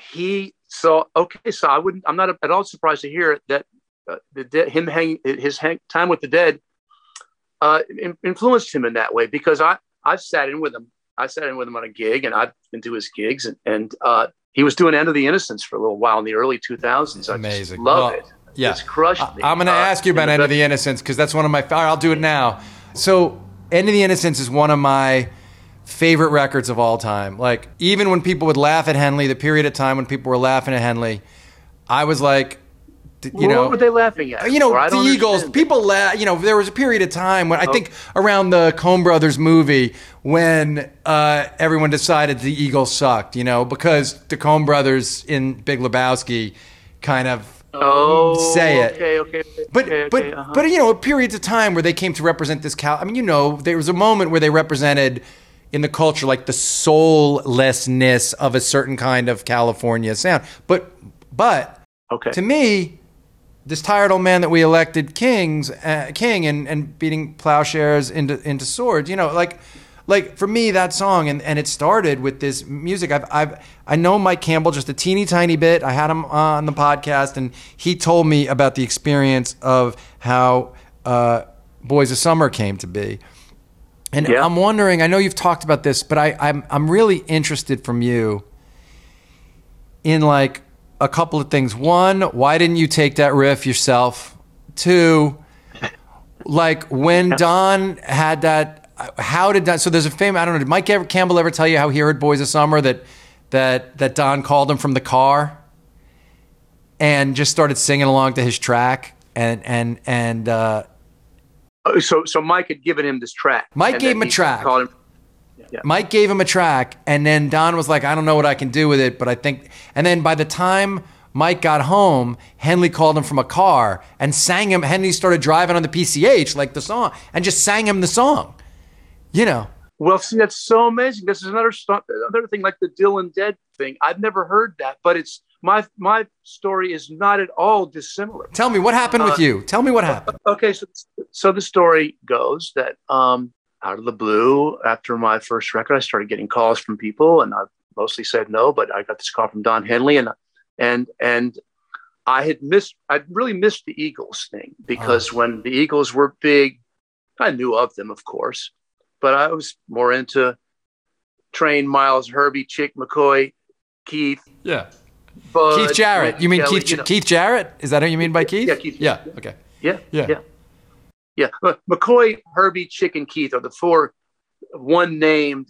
he so okay so i wouldn't i'm not at all surprised to hear that uh, the de- him hang his hang, time with the dead uh, in, influenced him in that way because i i've sat in with him i sat in with him on a gig and i've been to his gigs and, and uh, he was doing end of the innocence for a little while in the early 2000s I amazing. love well, it. yeah. It's crushed me. i'm going to uh, ask you about end of the innocence because that's one of my i'll do it now. So end of the innocence is one of my favorite records of all time. Like even when people would laugh at Henley, the period of time when people were laughing at Henley, I was like, you well, know, what were they laughing at? You know, the Eagles. People laugh. You know, there was a period of time when I oh. think around the Coen Brothers movie when uh, everyone decided the Eagles sucked. You know, because the Coen Brothers in Big Lebowski kind of Oh, say it. Okay, okay. But okay, but okay, uh-huh. but you know, periods of time where they came to represent this cal. I mean, you know, there was a moment where they represented in the culture, like the soullessness of a certain kind of California sound. But but okay. to me, this tired old man that we elected kings uh, king and, and beating plowshares into into swords, you know, like like for me that song and, and it started with this music. I've, I've i know mike campbell just a teeny tiny bit. I had him on the podcast and he told me about the experience of how uh, boys of summer came to be. And yeah. I'm wondering, I know you've talked about this, but I, I'm I'm really interested from you in like a couple of things. One, why didn't you take that riff yourself? Two, like when Don had that, how did that? So there's a famous. I don't know. Did Mike Campbell ever tell you how he heard "Boys of Summer" that that that Don called him from the car and just started singing along to his track and and and uh, Oh, so so Mike had given him this track. Mike gave him a track. Called Him, yeah. Mike gave him a track, and then Don was like, "I don't know what I can do with it, but I think." And then by the time Mike got home, Henley called him from a car and sang him. Henley started driving on the PCH like the song, and just sang him the song. You know. Well, see, that's so amazing. This is another another thing, like the Dylan Dead thing. I've never heard that, but it's my my story is not at all dissimilar. Tell me what happened uh, with you. Tell me what happened. Okay, so so the story goes that um, out of the blue, after my first record, I started getting calls from people, and I mostly said no, but I got this call from Don Henley, and and and I had missed, I really missed the Eagles thing because oh. when the Eagles were big, I knew of them, of course, but I was more into Train, Miles, Herbie, Chick, McCoy, Keith. Yeah. Keith Jarrett. You mean Kelly, Keith, you know. Keith Jarrett? Is that what you mean by Keith? Yeah, Keith. Yeah. Okay. Yeah. Yeah. Yeah. Yeah. McCoy, Herbie, Chick, and Keith are the four one named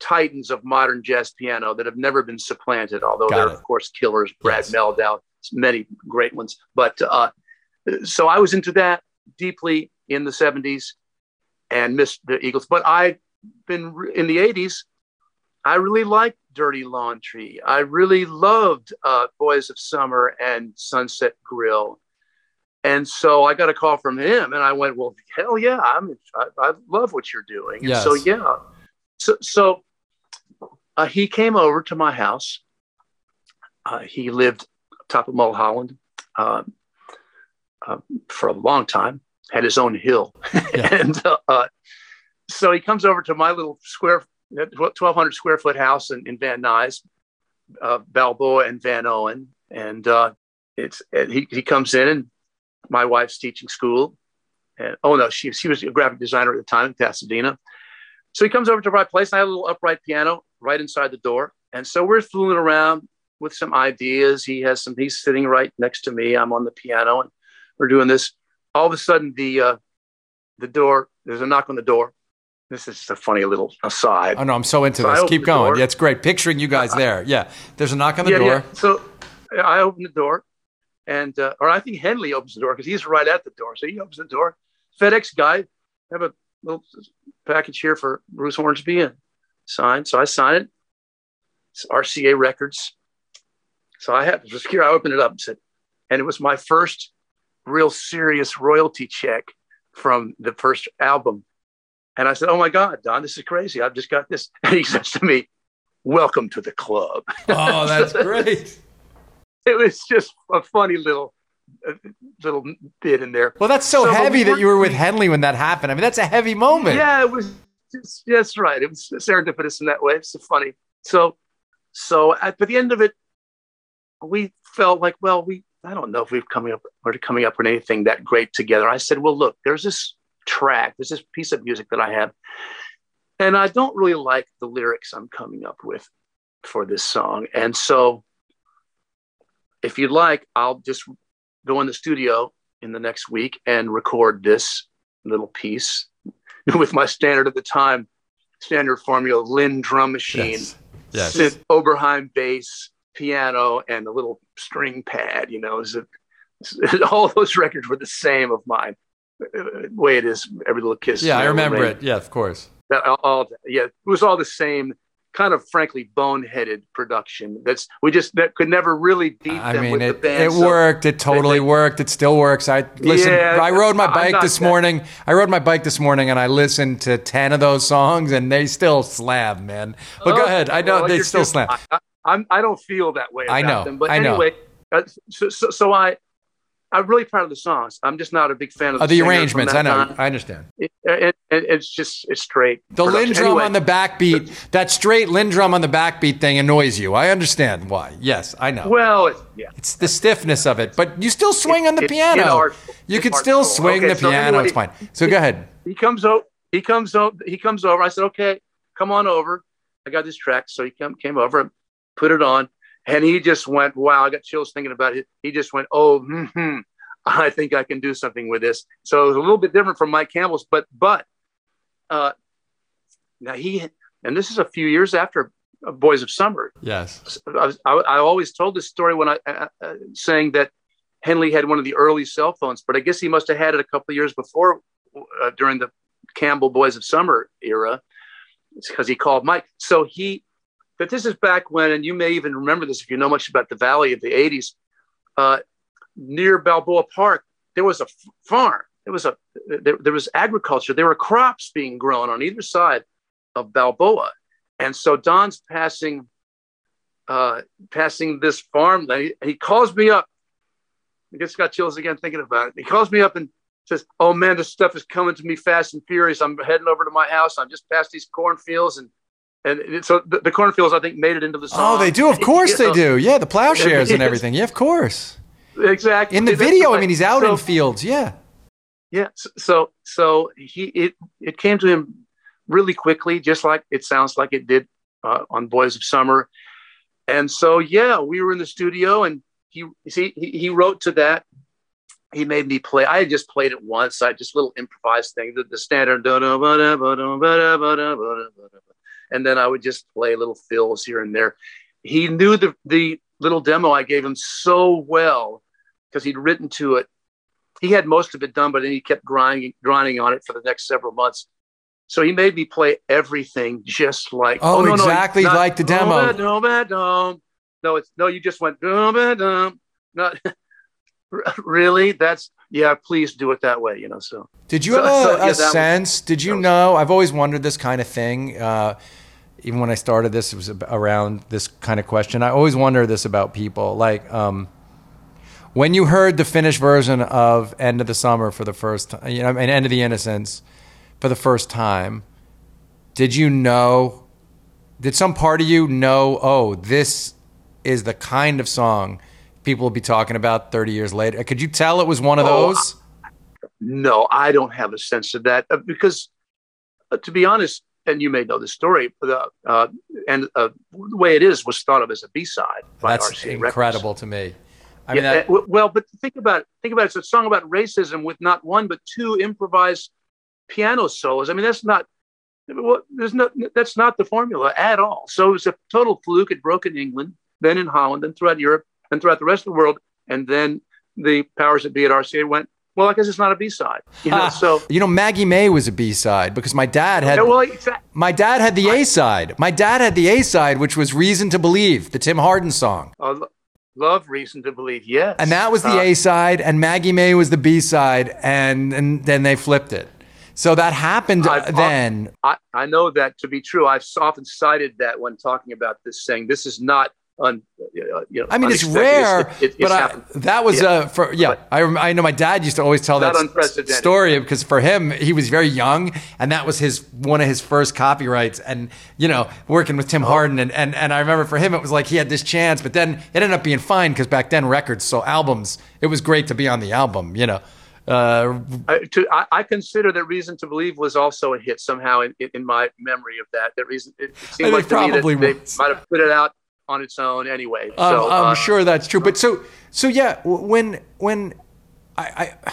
titans of modern jazz piano that have never been supplanted, although Got they're, it. of course, killers. Brad yes. Mehldau, many great ones. But uh, so I was into that deeply in the 70s and missed the Eagles. But I've been in the 80s I really liked Dirty Laundry. I really loved uh, Boys of Summer and Sunset Grill. And so I got a call from him, and I went, "Well, hell yeah, I'm, I, I love what you're doing." And yes. so yeah, so so uh, he came over to my house. Uh, he lived top of Mulholland uh, uh, for a long time. Had his own hill, yeah. and uh, so he comes over to my little square 1,200 square foot house in, in Van Nuys, uh, Balboa and Vanowen. And uh, it's he, he comes in and my wife's teaching school. And oh no, she, she was a graphic designer at the time in Pasadena. So he comes over to my place. And I have a little upright piano right inside the door. And so we're fooling around with some ideas. He has some, he's sitting right next to me. I'm on the piano and we're doing this. All of a sudden, the, uh, the door, there's a knock on the door this is just a funny little aside. Oh no, I'm so into So this. Keep going. door. Yeah, it's great. Picturing you guys there. Yeah. There's a knock on the yeah, door. yeah. So I open the door, and uh, or I think Henley opens the door because he's right at the door. So he opens the door. FedEx guy, have a little package here for Bruce Hornsby and sign. So I sign it. It's RCA Records. So I had just here. I opened it up and said, and it was my first real serious royalty check from the first album. And I said, "Oh my God, Don, this is crazy! I've just got this." And he says to me, "Welcome to the club." Oh, that's great. it was just a funny little uh, little bit in there. Well, that's so, So, heavy that you were with Henley when that happened. I mean, that's a heavy moment. Yeah, it was. Just, that's right. It was serendipitous in that way. It's so funny. So, so at the end of it, we felt like, well, we I don't know if we've coming up we're coming up with anything that great together. I said, well, look, there's this track, there's this piece of music that I have, and I don't really like the lyrics I'm coming up with for this song, and so if you'd like, I'll just go in the studio in the next week and record this little piece with my standard at the time, standard formula, LinnDrum machine, Yes. Yes. synth, Oberheim bass, piano, and a little string pad. You know, is all those records were the same of mine. uh, Way it is, every little kiss. Yeah, I remember Rain. it. Yeah, of course. That- all- yeah, it was all the same. Kind of frankly boneheaded production. That's we just that could never really beat I them mean, with the it, band. it So- worked. It totally they- worked. It still works. I listen. Yeah, I rode my bike this that- morning. I rode my bike this morning, and I listened to ten of those songs, and they still slam, man. But go Oh, ahead. I know well, they still just- slam. I, I, I'm, I don't feel that way. I about know, Them. But I know. anyway, uh, so, so, so I, I'm really proud of the songs. I'm just not a big fan of Uh, the, the arrangements. I know. I understand. It- and, and it's just it's straight. The production. LinnDrum Anyway, on the backbeat, that straight LinnDrum on the backbeat thing annoys you. I understand why. Yes, I know. Well, it's, yeah. It's the stiffness of it, but you still swing on the piano. inartful. You can still swing Okay, the so piano. anyway- it's fine. So go ahead. He comes over. He comes over. He comes over. I said, "Okay, come on over. I got this track." So he come, came over, and put it on, and he just went, "Wow!" I got chills thinking about it. He just went, "Oh, hmm I think I can do something with this." So it was a little bit different from Mike Campbell's, but but uh, now he and this is a few years after uh, Boys of Summer. Yes. I, I, I always told this story when I uh, uh, saying that Henley had one of the early cell phones, but I guess he must have had it a couple of years before uh, during the Campbell Boys of Summer era because he called Mike. So he, but this is back when, and you may even remember this if you know much about the Valley of the 80s, uh, near Balboa Park, there was a farm. There was a there, there was agriculture. There were crops being grown on either side of Balboa, and so Don's passing uh, passing this farm. He, he calls me up. I just got chills again thinking about it. He calls me up and says, "Oh man, this stuff is coming to me fast and furious. I'm heading over to my house. I'm just past these cornfields and." And so the, the cornfields, I think, made it into the song. Oh, they do. Of course they know, do. Yeah, the plowshares and everything. Yeah, of course. Exactly. In the video, I mean, he's out So- in fields. Yeah. Yeah. So, so so he it it came to him really quickly, just like it sounds like it did uh, on Boys of Summer. And so yeah, we were in the studio, and he see he, he wrote to that. He made me play. I had just played it once. I just little improvised thing, the, the standard. And then I would just play little fills here and there. He knew the the little demo I gave him so well because he'd written to it he had most of it done, but then he kept grinding, grinding on it for the next several months. So he made me play everything just like Oh, oh no, no, exactly not- like the demo. dum, dum, dum. No, it's no. You just went dum, dum. Not really. That's yeah. Please do it that way. You know. So Did you So- have a, so, yeah, a that was- sense? did you know? I've always wondered this kind of thing. Uh, even when I started this, it was around this kind of question. I always wonder this about people. Like, um, when you heard the finished version of "End of the Summer" for the first time, you know, and "End of the Innocence" for the first time, did you know? Did some part of you know? Oh, this is the kind of song people will be talking about 30 years later. Could you tell it was one of Oh, those? no, I don't have a sense of that uh, because, uh, to be honest, and you may know the story, uh, uh, and uh, the way it is was thought of as a B side. That's RCA Records. incredible to me. I mean, yeah, that, uh, w- well, but think about it. Think about it. It's a song about racism with not one but two improvised piano solos. I mean, that's not Well, there's no, that's not the formula at all. So it was a total fluke. It broke in England, then in Holland, then throughout Europe, and throughout the rest of the world. And then the powers that be at RCA went, well, I guess it's not a B side. You know, so you know, Maggie May was a B side because my dad had. Yeah, well, exactly. My dad had the A side. My dad had the A side, which was "Reason to Believe," the Tim Hardin song. Uh, love "Reason to Believe," yes. And that was the Uh, A side, and Maggie May was the B side, and and then they flipped it. So that happened I've- then. I, I know that to be true. I've often cited that when talking about this, saying this is not un, you know. I mean, it's rare, It's- it- it's but I, that was Yeah. uh, for yeah. I I know my dad used to always tell that Not story because for him he was very young and that was his one of his first copyrights and you know working with Tim Oh. Hardin and, and and I remember for him it was like he had this chance but then it ended up being fine because back then records so albums it was great to be on the album you know. Uh, I, to, I, I consider that "Reason to Believe" was also a hit somehow in, in, my memory of that. That reason it, it seemed like to me probably that they might have put it out on its own anyway. I'm, so I'm uh, sure that's true. But so so yeah, when when I, I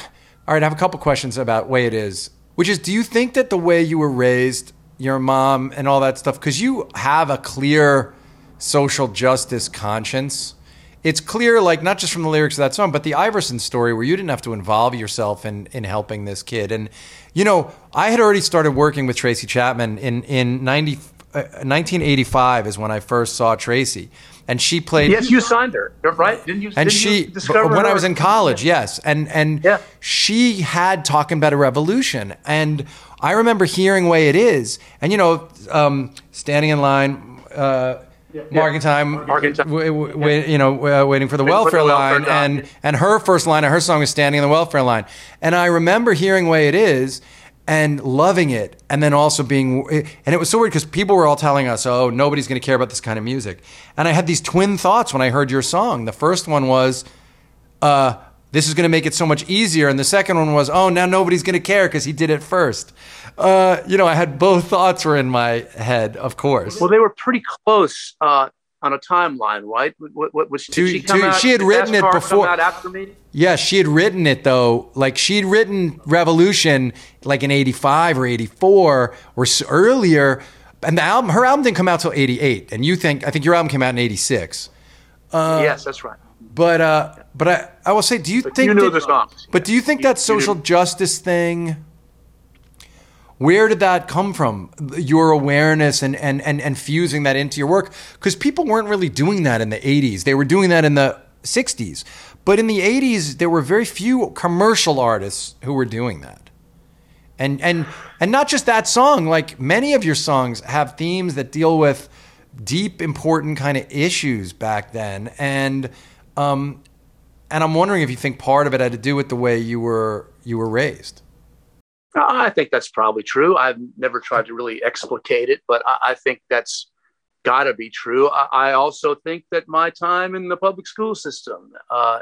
all right, I have a couple questions about way it is, which is, do you think that the way you were raised, your mom and all that stuff, because you have a clear social justice conscience. It's clear, like not just from the lyrics of that song, but the Iverson story, where you didn't have to involve yourself in in helping this kid. And you know, I had already started working with Tracy Chapman in in 90, uh, 1985 is when I first saw Tracy, and she played. Yes, you signed her, right? Didn't you? And didn't she, you when I was in college, yes, and and Yeah. she had talking about a revolution, and I remember hearing "Way It Is," and you know, um, standing in line, uh, marking time, Marking time. w- w- wait- you know, uh, waiting for the Waiting for welfare the welfare line, and and her first line of her song was "Standing in the Welfare Line," and I remember hearing "Way It Is." And loving it, and then also being, and it was so weird because people were all telling us, "Oh, nobody's going to care about this kind of music," and I had these twin thoughts when I heard your song. The first one was, uh, this is going to make it so much easier. And the second one was, oh, now nobody's going to care because he did it first. Uh, you know, I had both thoughts were in my head, of course. Well, they were pretty close uh, on a timeline, right? What, what, was, To- she, come to- out, she had written it before- after me. yeah, she had written it though. Like she'd written Revolution like in 85 or 84 or earlier. And the album, her album didn't come out till 88. And you think, I think your album came out in 86. yes, that's right. But, uh, but I, I will say, do you think you knew that-. But do you think that social justice thing? Where did that come from? Your awareness and and and, and fusing that into your work because people weren't really doing that in the '80s. They were doing that in the '60s, but in the '80s there were very few commercial artists who were doing that. And and and not just that song. Like many of your songs have themes that deal with deep, important kind of issues back then, and um, and I'm wondering if you think part of it had to do with the way you were you were raised. I think that's probably true. I've never tried to really explicate it, but I, I think that's got to be true. I, I also think that my time in the public school system uh,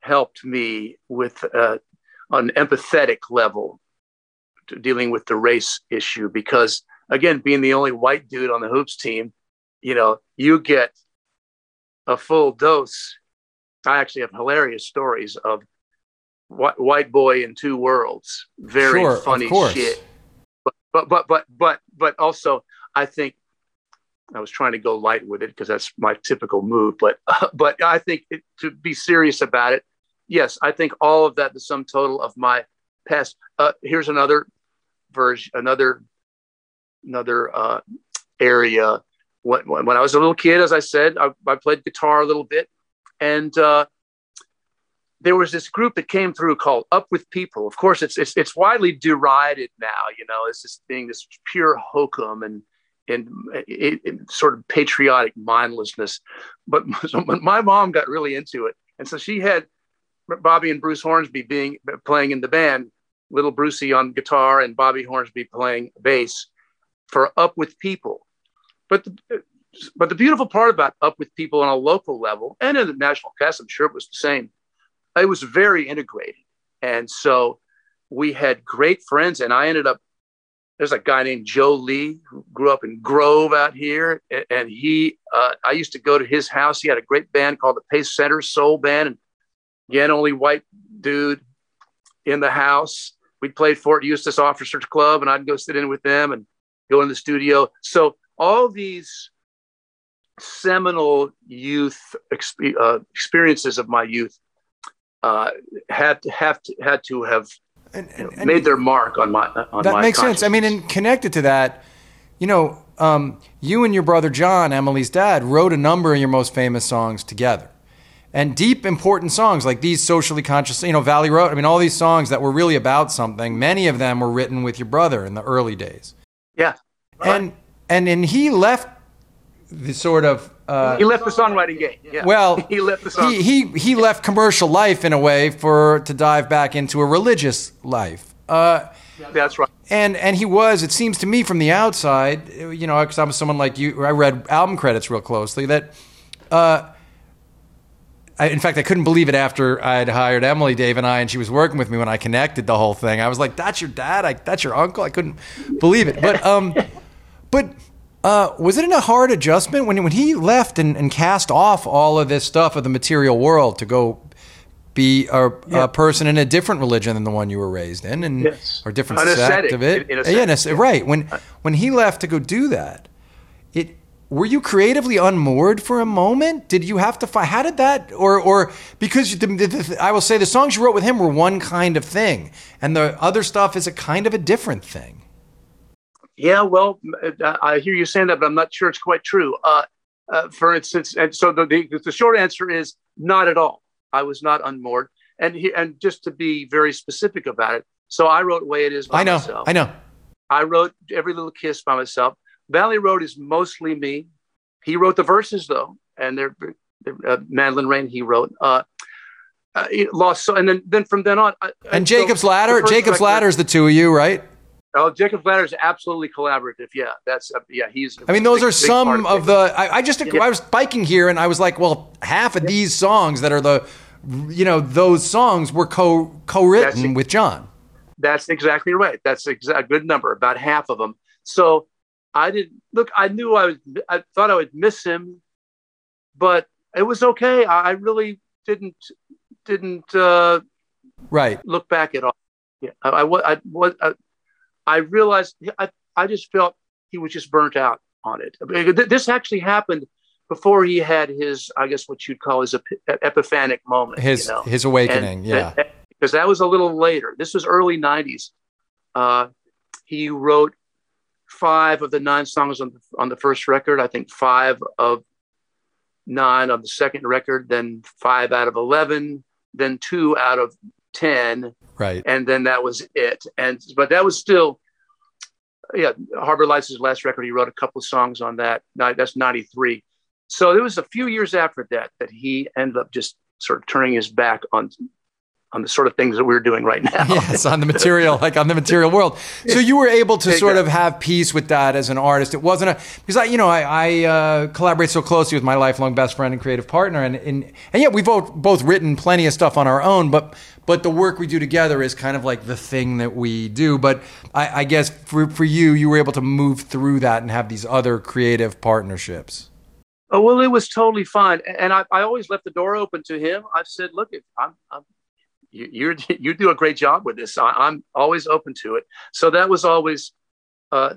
helped me with uh, an empathetic level to dealing with the race issue because, again, being the only white dude on the hoops team, you know, you get a full dose. I actually have hilarious stories of white, white boy in two worlds. Very Sure, funny shit. But, but but but but but also, I think I was trying to go light with it because that's my typical move. But but I think it, to be serious about it, yes, I think all of that, the sum total of my past. Uh, here's another version, another another uh, area. When, when when I was a little kid, as I said, I, I played guitar a little bit, and uh, there was this group that came through called Up with People. Of course, it's it's, it's widely derided now. You know, it's this thing, this pure hokum and and it, it, sort of patriotic mindlessness. But so my mom got really into it, and so she had Bobby and Bruce Hornsby being playing in the band, little Brucey on guitar and Bobby Hornsby playing bass for Up with People. But the, but the beautiful part about Up with People on a local level and in the national cast, I'm sure it was the same. It was very integrated, and so we had great friends. And I ended up there's a guy named Joe Lee who grew up in Grove out here, and he uh, I used to go to his house. He had a great band called the Pace Center Soul Band, and again, only white dude in the house. We'd play Fort Eustis Officers Club, and I'd go sit in with them. And go in the studio. So all these seminal youth exp- uh, experiences of my youth uh, had to have to, had to have and, and, and made their mark on my on that my makes sense. I mean, and connected to that, you know, um, you and your brother John, Emily's dad, wrote a number of your most famous songs together. And deep, important songs like these socially conscious, you know, Valley Road. I mean, all these songs that were really about something. Many of them were written with your brother in the early days. Yeah, right. and and and he left the sort of uh, he left the songwriting game. Yeah. Well, he left the song. He, he he left commercial life in a way for to dive back into a religious life. Uh, That's right. And and he was. It seems to me from the outside, you know, because I'm someone like you. I read album credits real closely. That, uh, I, in fact, I couldn't believe it after I'd hired Emily, Dave, and I, and she was working with me when I connected the whole thing. I was like, "That's your dad. I, that's your uncle." I couldn't believe it. But um, but uh, was it a hard adjustment when when he left and, and cast off all of this stuff of the material world to go be a, yeah. a, person in a different religion than the one you were raised in, and yes. or different sect of it? In, in yeah, a, right. When when he left to go do that, it were you creatively unmoored for a moment? Did you have to fight? How did that, or or because the, the, the, I will say the songs you wrote with him were one kind of thing, and the other stuff is a kind of a different thing. Yeah, well, I hear you saying that, but I'm not sure it's quite true. Uh, uh, for instance, and so the, the, the short answer is not at all. I was not unmoored, and he, and just to be very specific about it, so I wrote "Way It Is" by I know, myself. I know. I wrote "Every Little Kiss" by myself. Valley Road is mostly me. He wrote the verses though, and they're, they're uh, Mandolin Rain. He wrote. Uh, uh, lost so, and then then from then on. and, and Jacob's so Ladder. Jacob's Ladder is the two of you, right? Oh, Jacob Ladder is absolutely collaborative. Yeah, that's uh, yeah. He's. I mean, those big, are some of, of the. I, I just yeah. I was biking here and I was like, well, half of yeah. these songs that are the, you know, those songs were co co-written that's, with John. That's exactly right. That's a good number. About half of them. So I didn't look. I knew I was. I thought I would miss him, but it was okay. I, I really didn't didn't uh, right look back at all. Yeah, I, I, I was. I, I realized I, I just felt he was just burnt out on it. This actually happened before he had his, I guess, what you'd call his epiphanic moment. His you know? his awakening, and, yeah. Because that was a little later. This was early '90s. Uh, he wrote five of the nine songs on the, on the first record. I think five of nine on the second record. Then five out of eleven. Then two out of ten Right. And then that was it. And but that was still yeah, Harbor Lights his last record. He wrote a couple of songs on that. That's 93. So it was a few years after that that he ended up just sort of turning his back on on the sort of things that we're doing right now. yes, on the material, like on the material world. So you were able to sort of have peace with that as an artist. It wasn't a because I, you know, I, I uh, collaborate so closely with my lifelong best friend and creative partner, and and and yeah, we've both both written plenty of stuff on our own, but but the work we do together is kind of like the thing that we do. But I, I guess for for you, you were able to move through that and have these other creative partnerships. Oh well, it was totally fine, and I, I always left the door open to him. I said, "Look, I'm, I'm you, you're you do a great job with this. I, am always open to it. So that was always uh,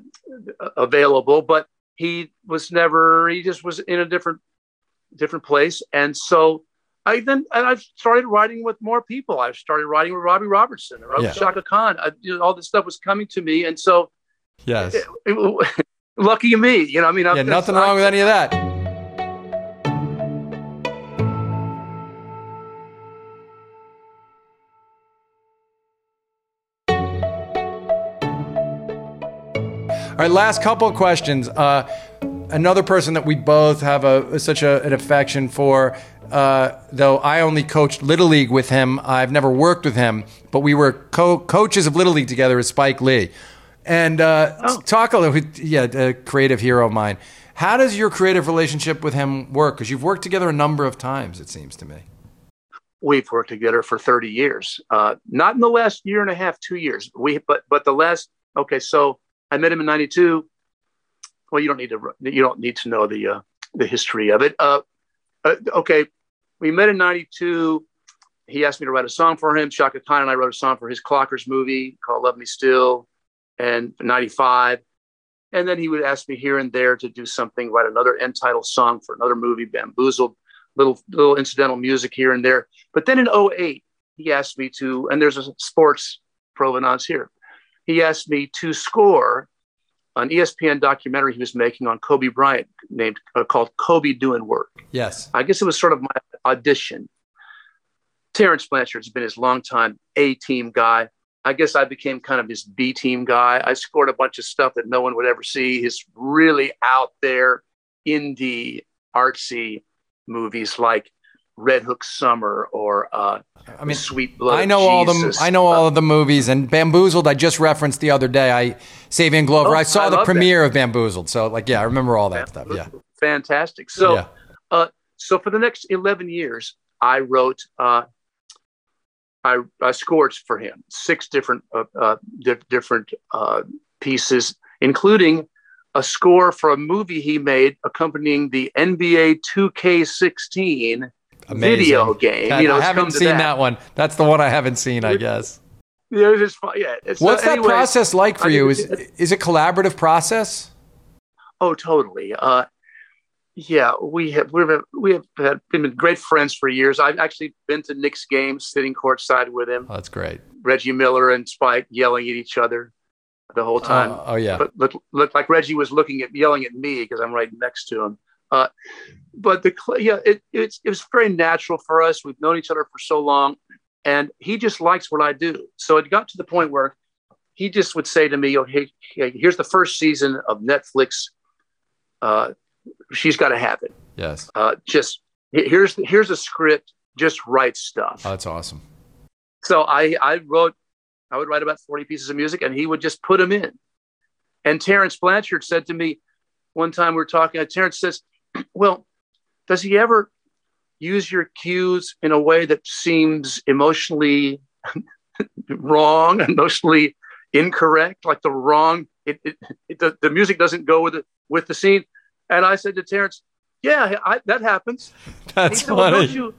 available, but he was never. He just was in a different different place, and so I then and I started writing with more people. I started writing with Robbie Robertson, or yeah. Chaka Khan. I, you know, all this stuff was coming to me, and so yes, it, it, lucky me. You know, I mean, yeah, nothing wrong with any of that. All right, last couple of questions. Uh, another person that we both have a such a, an affection for. Uh, though I only coached Little League with him, I've never worked with him, but we were co- coaches of Little League together as Spike Lee. And uh, oh. talk a little, yeah, a creative hero of mine. How does your creative relationship with him work? Because you've worked together a number of times, it seems to me. We've worked together for 30 years. Uh, not in the last year and a half, two years. We, but but the last. Okay, so I met him in '92. Well, you don't need to you don't need to know the uh, the history of it. Uh, uh, okay, we met in '92. He asked me to write a song for him. Chaka Khan and I wrote a song for his Clockers movie called "Love Me Still," and '95. and then he would ask me here and there to do something, write another end title song for another movie, Bamboozled, little little incidental music here and there. But then in 08, he asked me to, and there's a sports provenance here. He asked me to score an ESPN documentary he was making on Kobe Bryant named uh, called Kobe Doing Work. Yes. I guess it was sort of my audition. Terence Blanchard's been his longtime A team guy. I guess I became kind of his B team guy. I scored a bunch of stuff that no one would ever see. His really out there indie artsy movies like Red Hook Summer or uh, I mean, Sweet Blood. I know all the I know all of the movies and Bamboozled. I just referenced the other day. I Savion Glover. Oh, I saw I the premiere of Bamboozled. So like, yeah, I remember all that stuff. Yeah, fantastic. So, Yeah. uh, so for the next eleven years, I wrote. Uh, I, I scored for him six different uh, uh, di- different uh, pieces, including a score for a movie he made accompanying the NBA 2K16 Amazing. video game. God, you know, I haven't seen that. that. one. That's the one I haven't seen. I guess. Yeah, it's just fun. Yeah. It's, What's uh, that process like for I you? Is it- is it collaborative process? Oh, totally. Uh, yeah, we have we've we have had, been great friends for years. I've actually been to Knicks games, sitting courtside with him. Oh, that's great. Reggie Miller and Spike yelling at each other the whole time. Oh, oh, yeah. But looked looked like Reggie was looking at yelling at me because I'm right next to him. Uh, but the yeah, it, it's it was very natural for us. We've known each other for so long, and he just likes what I do. So it got to the point where he just would say to me, "Oh, hey, hey here's the first season of Netflix. Uh, she's got to have it. yes. Uh, just he- here's here's a script. Just write stuff." Oh, that's awesome. So I, I wrote, I would write about 40 pieces of music and he would just put them in. And Terence Blanchard said to me one time we were talking, and Terence says, Well, does he ever use your cues in a way that seems emotionally wrong, emotionally incorrect, like the wrong, it, it, it, the, the music doesn't go with it, with the scene? And I said to Terence, Yeah, I, that happens. That's said, "Well, funny. don't you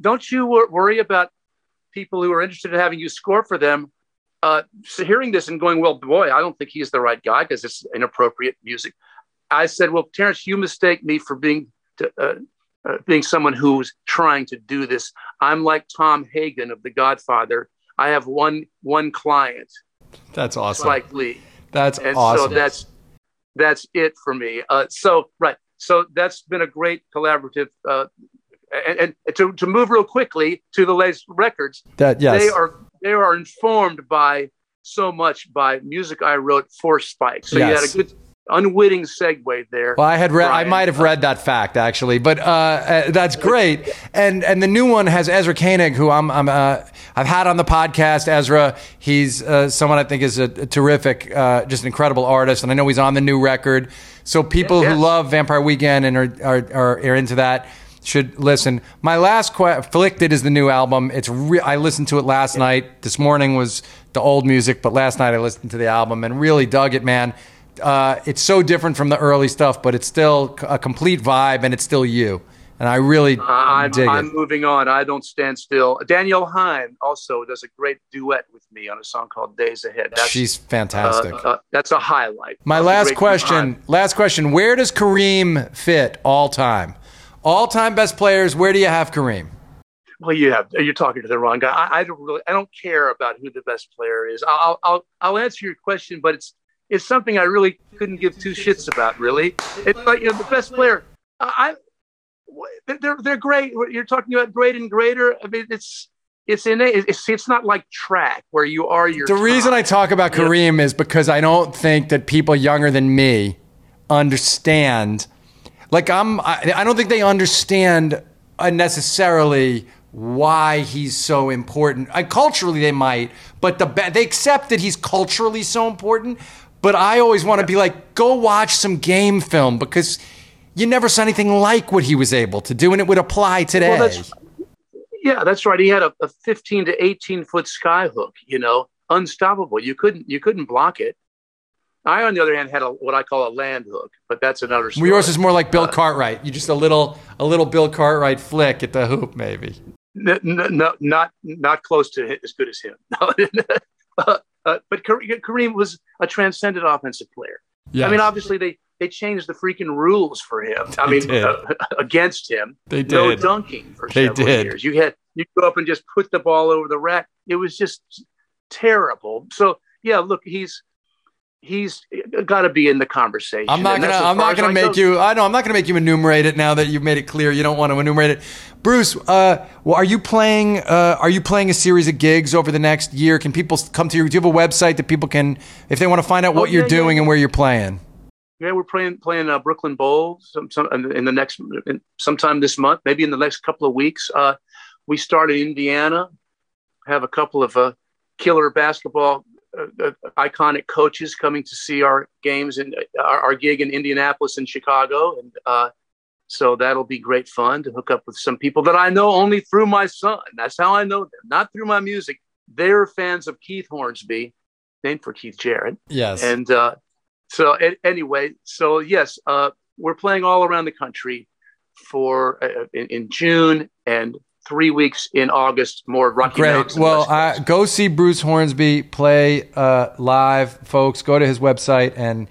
don't you worry about people who are interested in having you score for them uh, so hearing this and going, well, boy, I don't think he's the right guy because it's inappropriate music. I said, well, Terence, you mistake me for being to, uh, uh, being someone who's trying to do this. I'm like Tom Hagen of The Godfather. I have one one client, That's awesome. Spike Lee That's and awesome. so that's that's it for me. Uh, so right, so that's been a great collaborative. Uh, and, and to, to move real quickly to the latest records, that yes. they are they are informed by so much by music I wrote for Spike. So you had a good unwitting segue there. Well, I had read. I might have read that fact actually, but uh, uh, that's great. And and the new one has Ezra Koenig, who I'm, I'm uh, I've had on the podcast. Ezra, he's uh, someone I think is a, a terrific, uh, just an incredible artist, and I know he's on the new record. So people who love Vampire Weekend and are are, are, are into that should listen. My last que- 'Flicted is the new album. It's re- I listened to it last night. This morning was the old music, but last night I listened to the album and really dug it, man. Uh, it's so different from the early stuff, but it's still a complete vibe, and it's still you. And I really I'm, dig I'm it. moving on. I don't stand still. Danielle Haim also does a great duet with me on a song called Days Ahead. That's, She's fantastic. uh, uh, that's a highlight. My the last question. Last question. Where does Kareem fit all time? All time best players. Where do you have Kareem? Well, you have you're talking to the wrong guy. I, I don't really I don't care about who the best player is. I'll I'll I'll answer your question, but it's it's something I really couldn't give two shits about. Really, it's like you know the best player. I, I they're they're great. You're talking about great and greater. I mean, it's it's innate. It's it's not like track where you are your. The reason I talk about Yeah. Kareem is because I don't think that people younger than me understand. Like I'm, I, I don't think they understand necessarily why he's so important. Uh, culturally, they might, but the they accept that he's culturally so important. But I always want to be like, go watch some game film because you never saw anything like what he was able to do, and it would apply today. Well, that's yeah, that's right. He had a, a 15 to 18 foot sky hook. You know, unstoppable. You couldn't you couldn't block it. I, on the other hand, had a, what I call a land hook, but that's another story. Yours is more like Bill uh, Cartwright. You just a little, a little Bill Cartwright flick at the hoop, maybe. no, no, no, not not close to as good as him. Uh, Uh, but Kareem was a transcendent offensive player. Yes. I mean, obviously they they changed the freaking rules for him. I They mean, uh, against him. They did. No dunking for They several did. years. You had you go up and just put the ball over the rack. It was just terrible. So yeah, look, he's he's got to be in the conversation. I'm not gonna. I'm not gonna make you. I know. I'm not gonna make you enumerate it now that you've made it clear you don't want to enumerate it. Bruce, uh, well, are you playing? Uh, are you playing a series of gigs over the next year? Can people come to you? Do you have a website that people can, if they want to find out what Oh, you're yeah, yeah, doing and where you're playing? Yeah, we're playing playing uh, Brooklyn Bowl some, some in the next in, sometime this month, maybe in the next couple of weeks. Uh, we start in Indiana, have a couple of uh, killer basketball uh, uh, iconic coaches coming to see our games and uh, our, our gig in Indianapolis and Chicago, and uh, so that'll be great fun to hook up with some people that I know only through my son. That's how I know them, not through my music. They're fans of Keith Hornsby, named for Keith Jarrett. Yes. And uh, so, anyway, so yes, uh, we're playing all around the country for uh, in, in June and three weeks in August. More Rocky Great. Mountains. and Well, uh, go see Bruce Hornsby play uh, live, folks. Go to his website and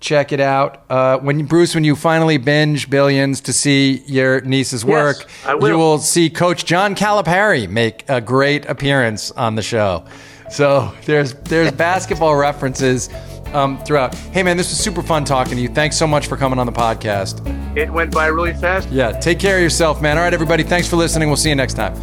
check it out. Uh, when Bruce, when you finally binge Billions to see your niece's work, I will. you will see Coach John Calipari make a great appearance on the show. So there's there's basketball references um, throughout. Hey man, this was super fun talking to you. Thanks so much for coming on the podcast. it went by really fast. Yeah, take care of yourself, man. All right, everybody. Thanks for listening. We'll see you next time.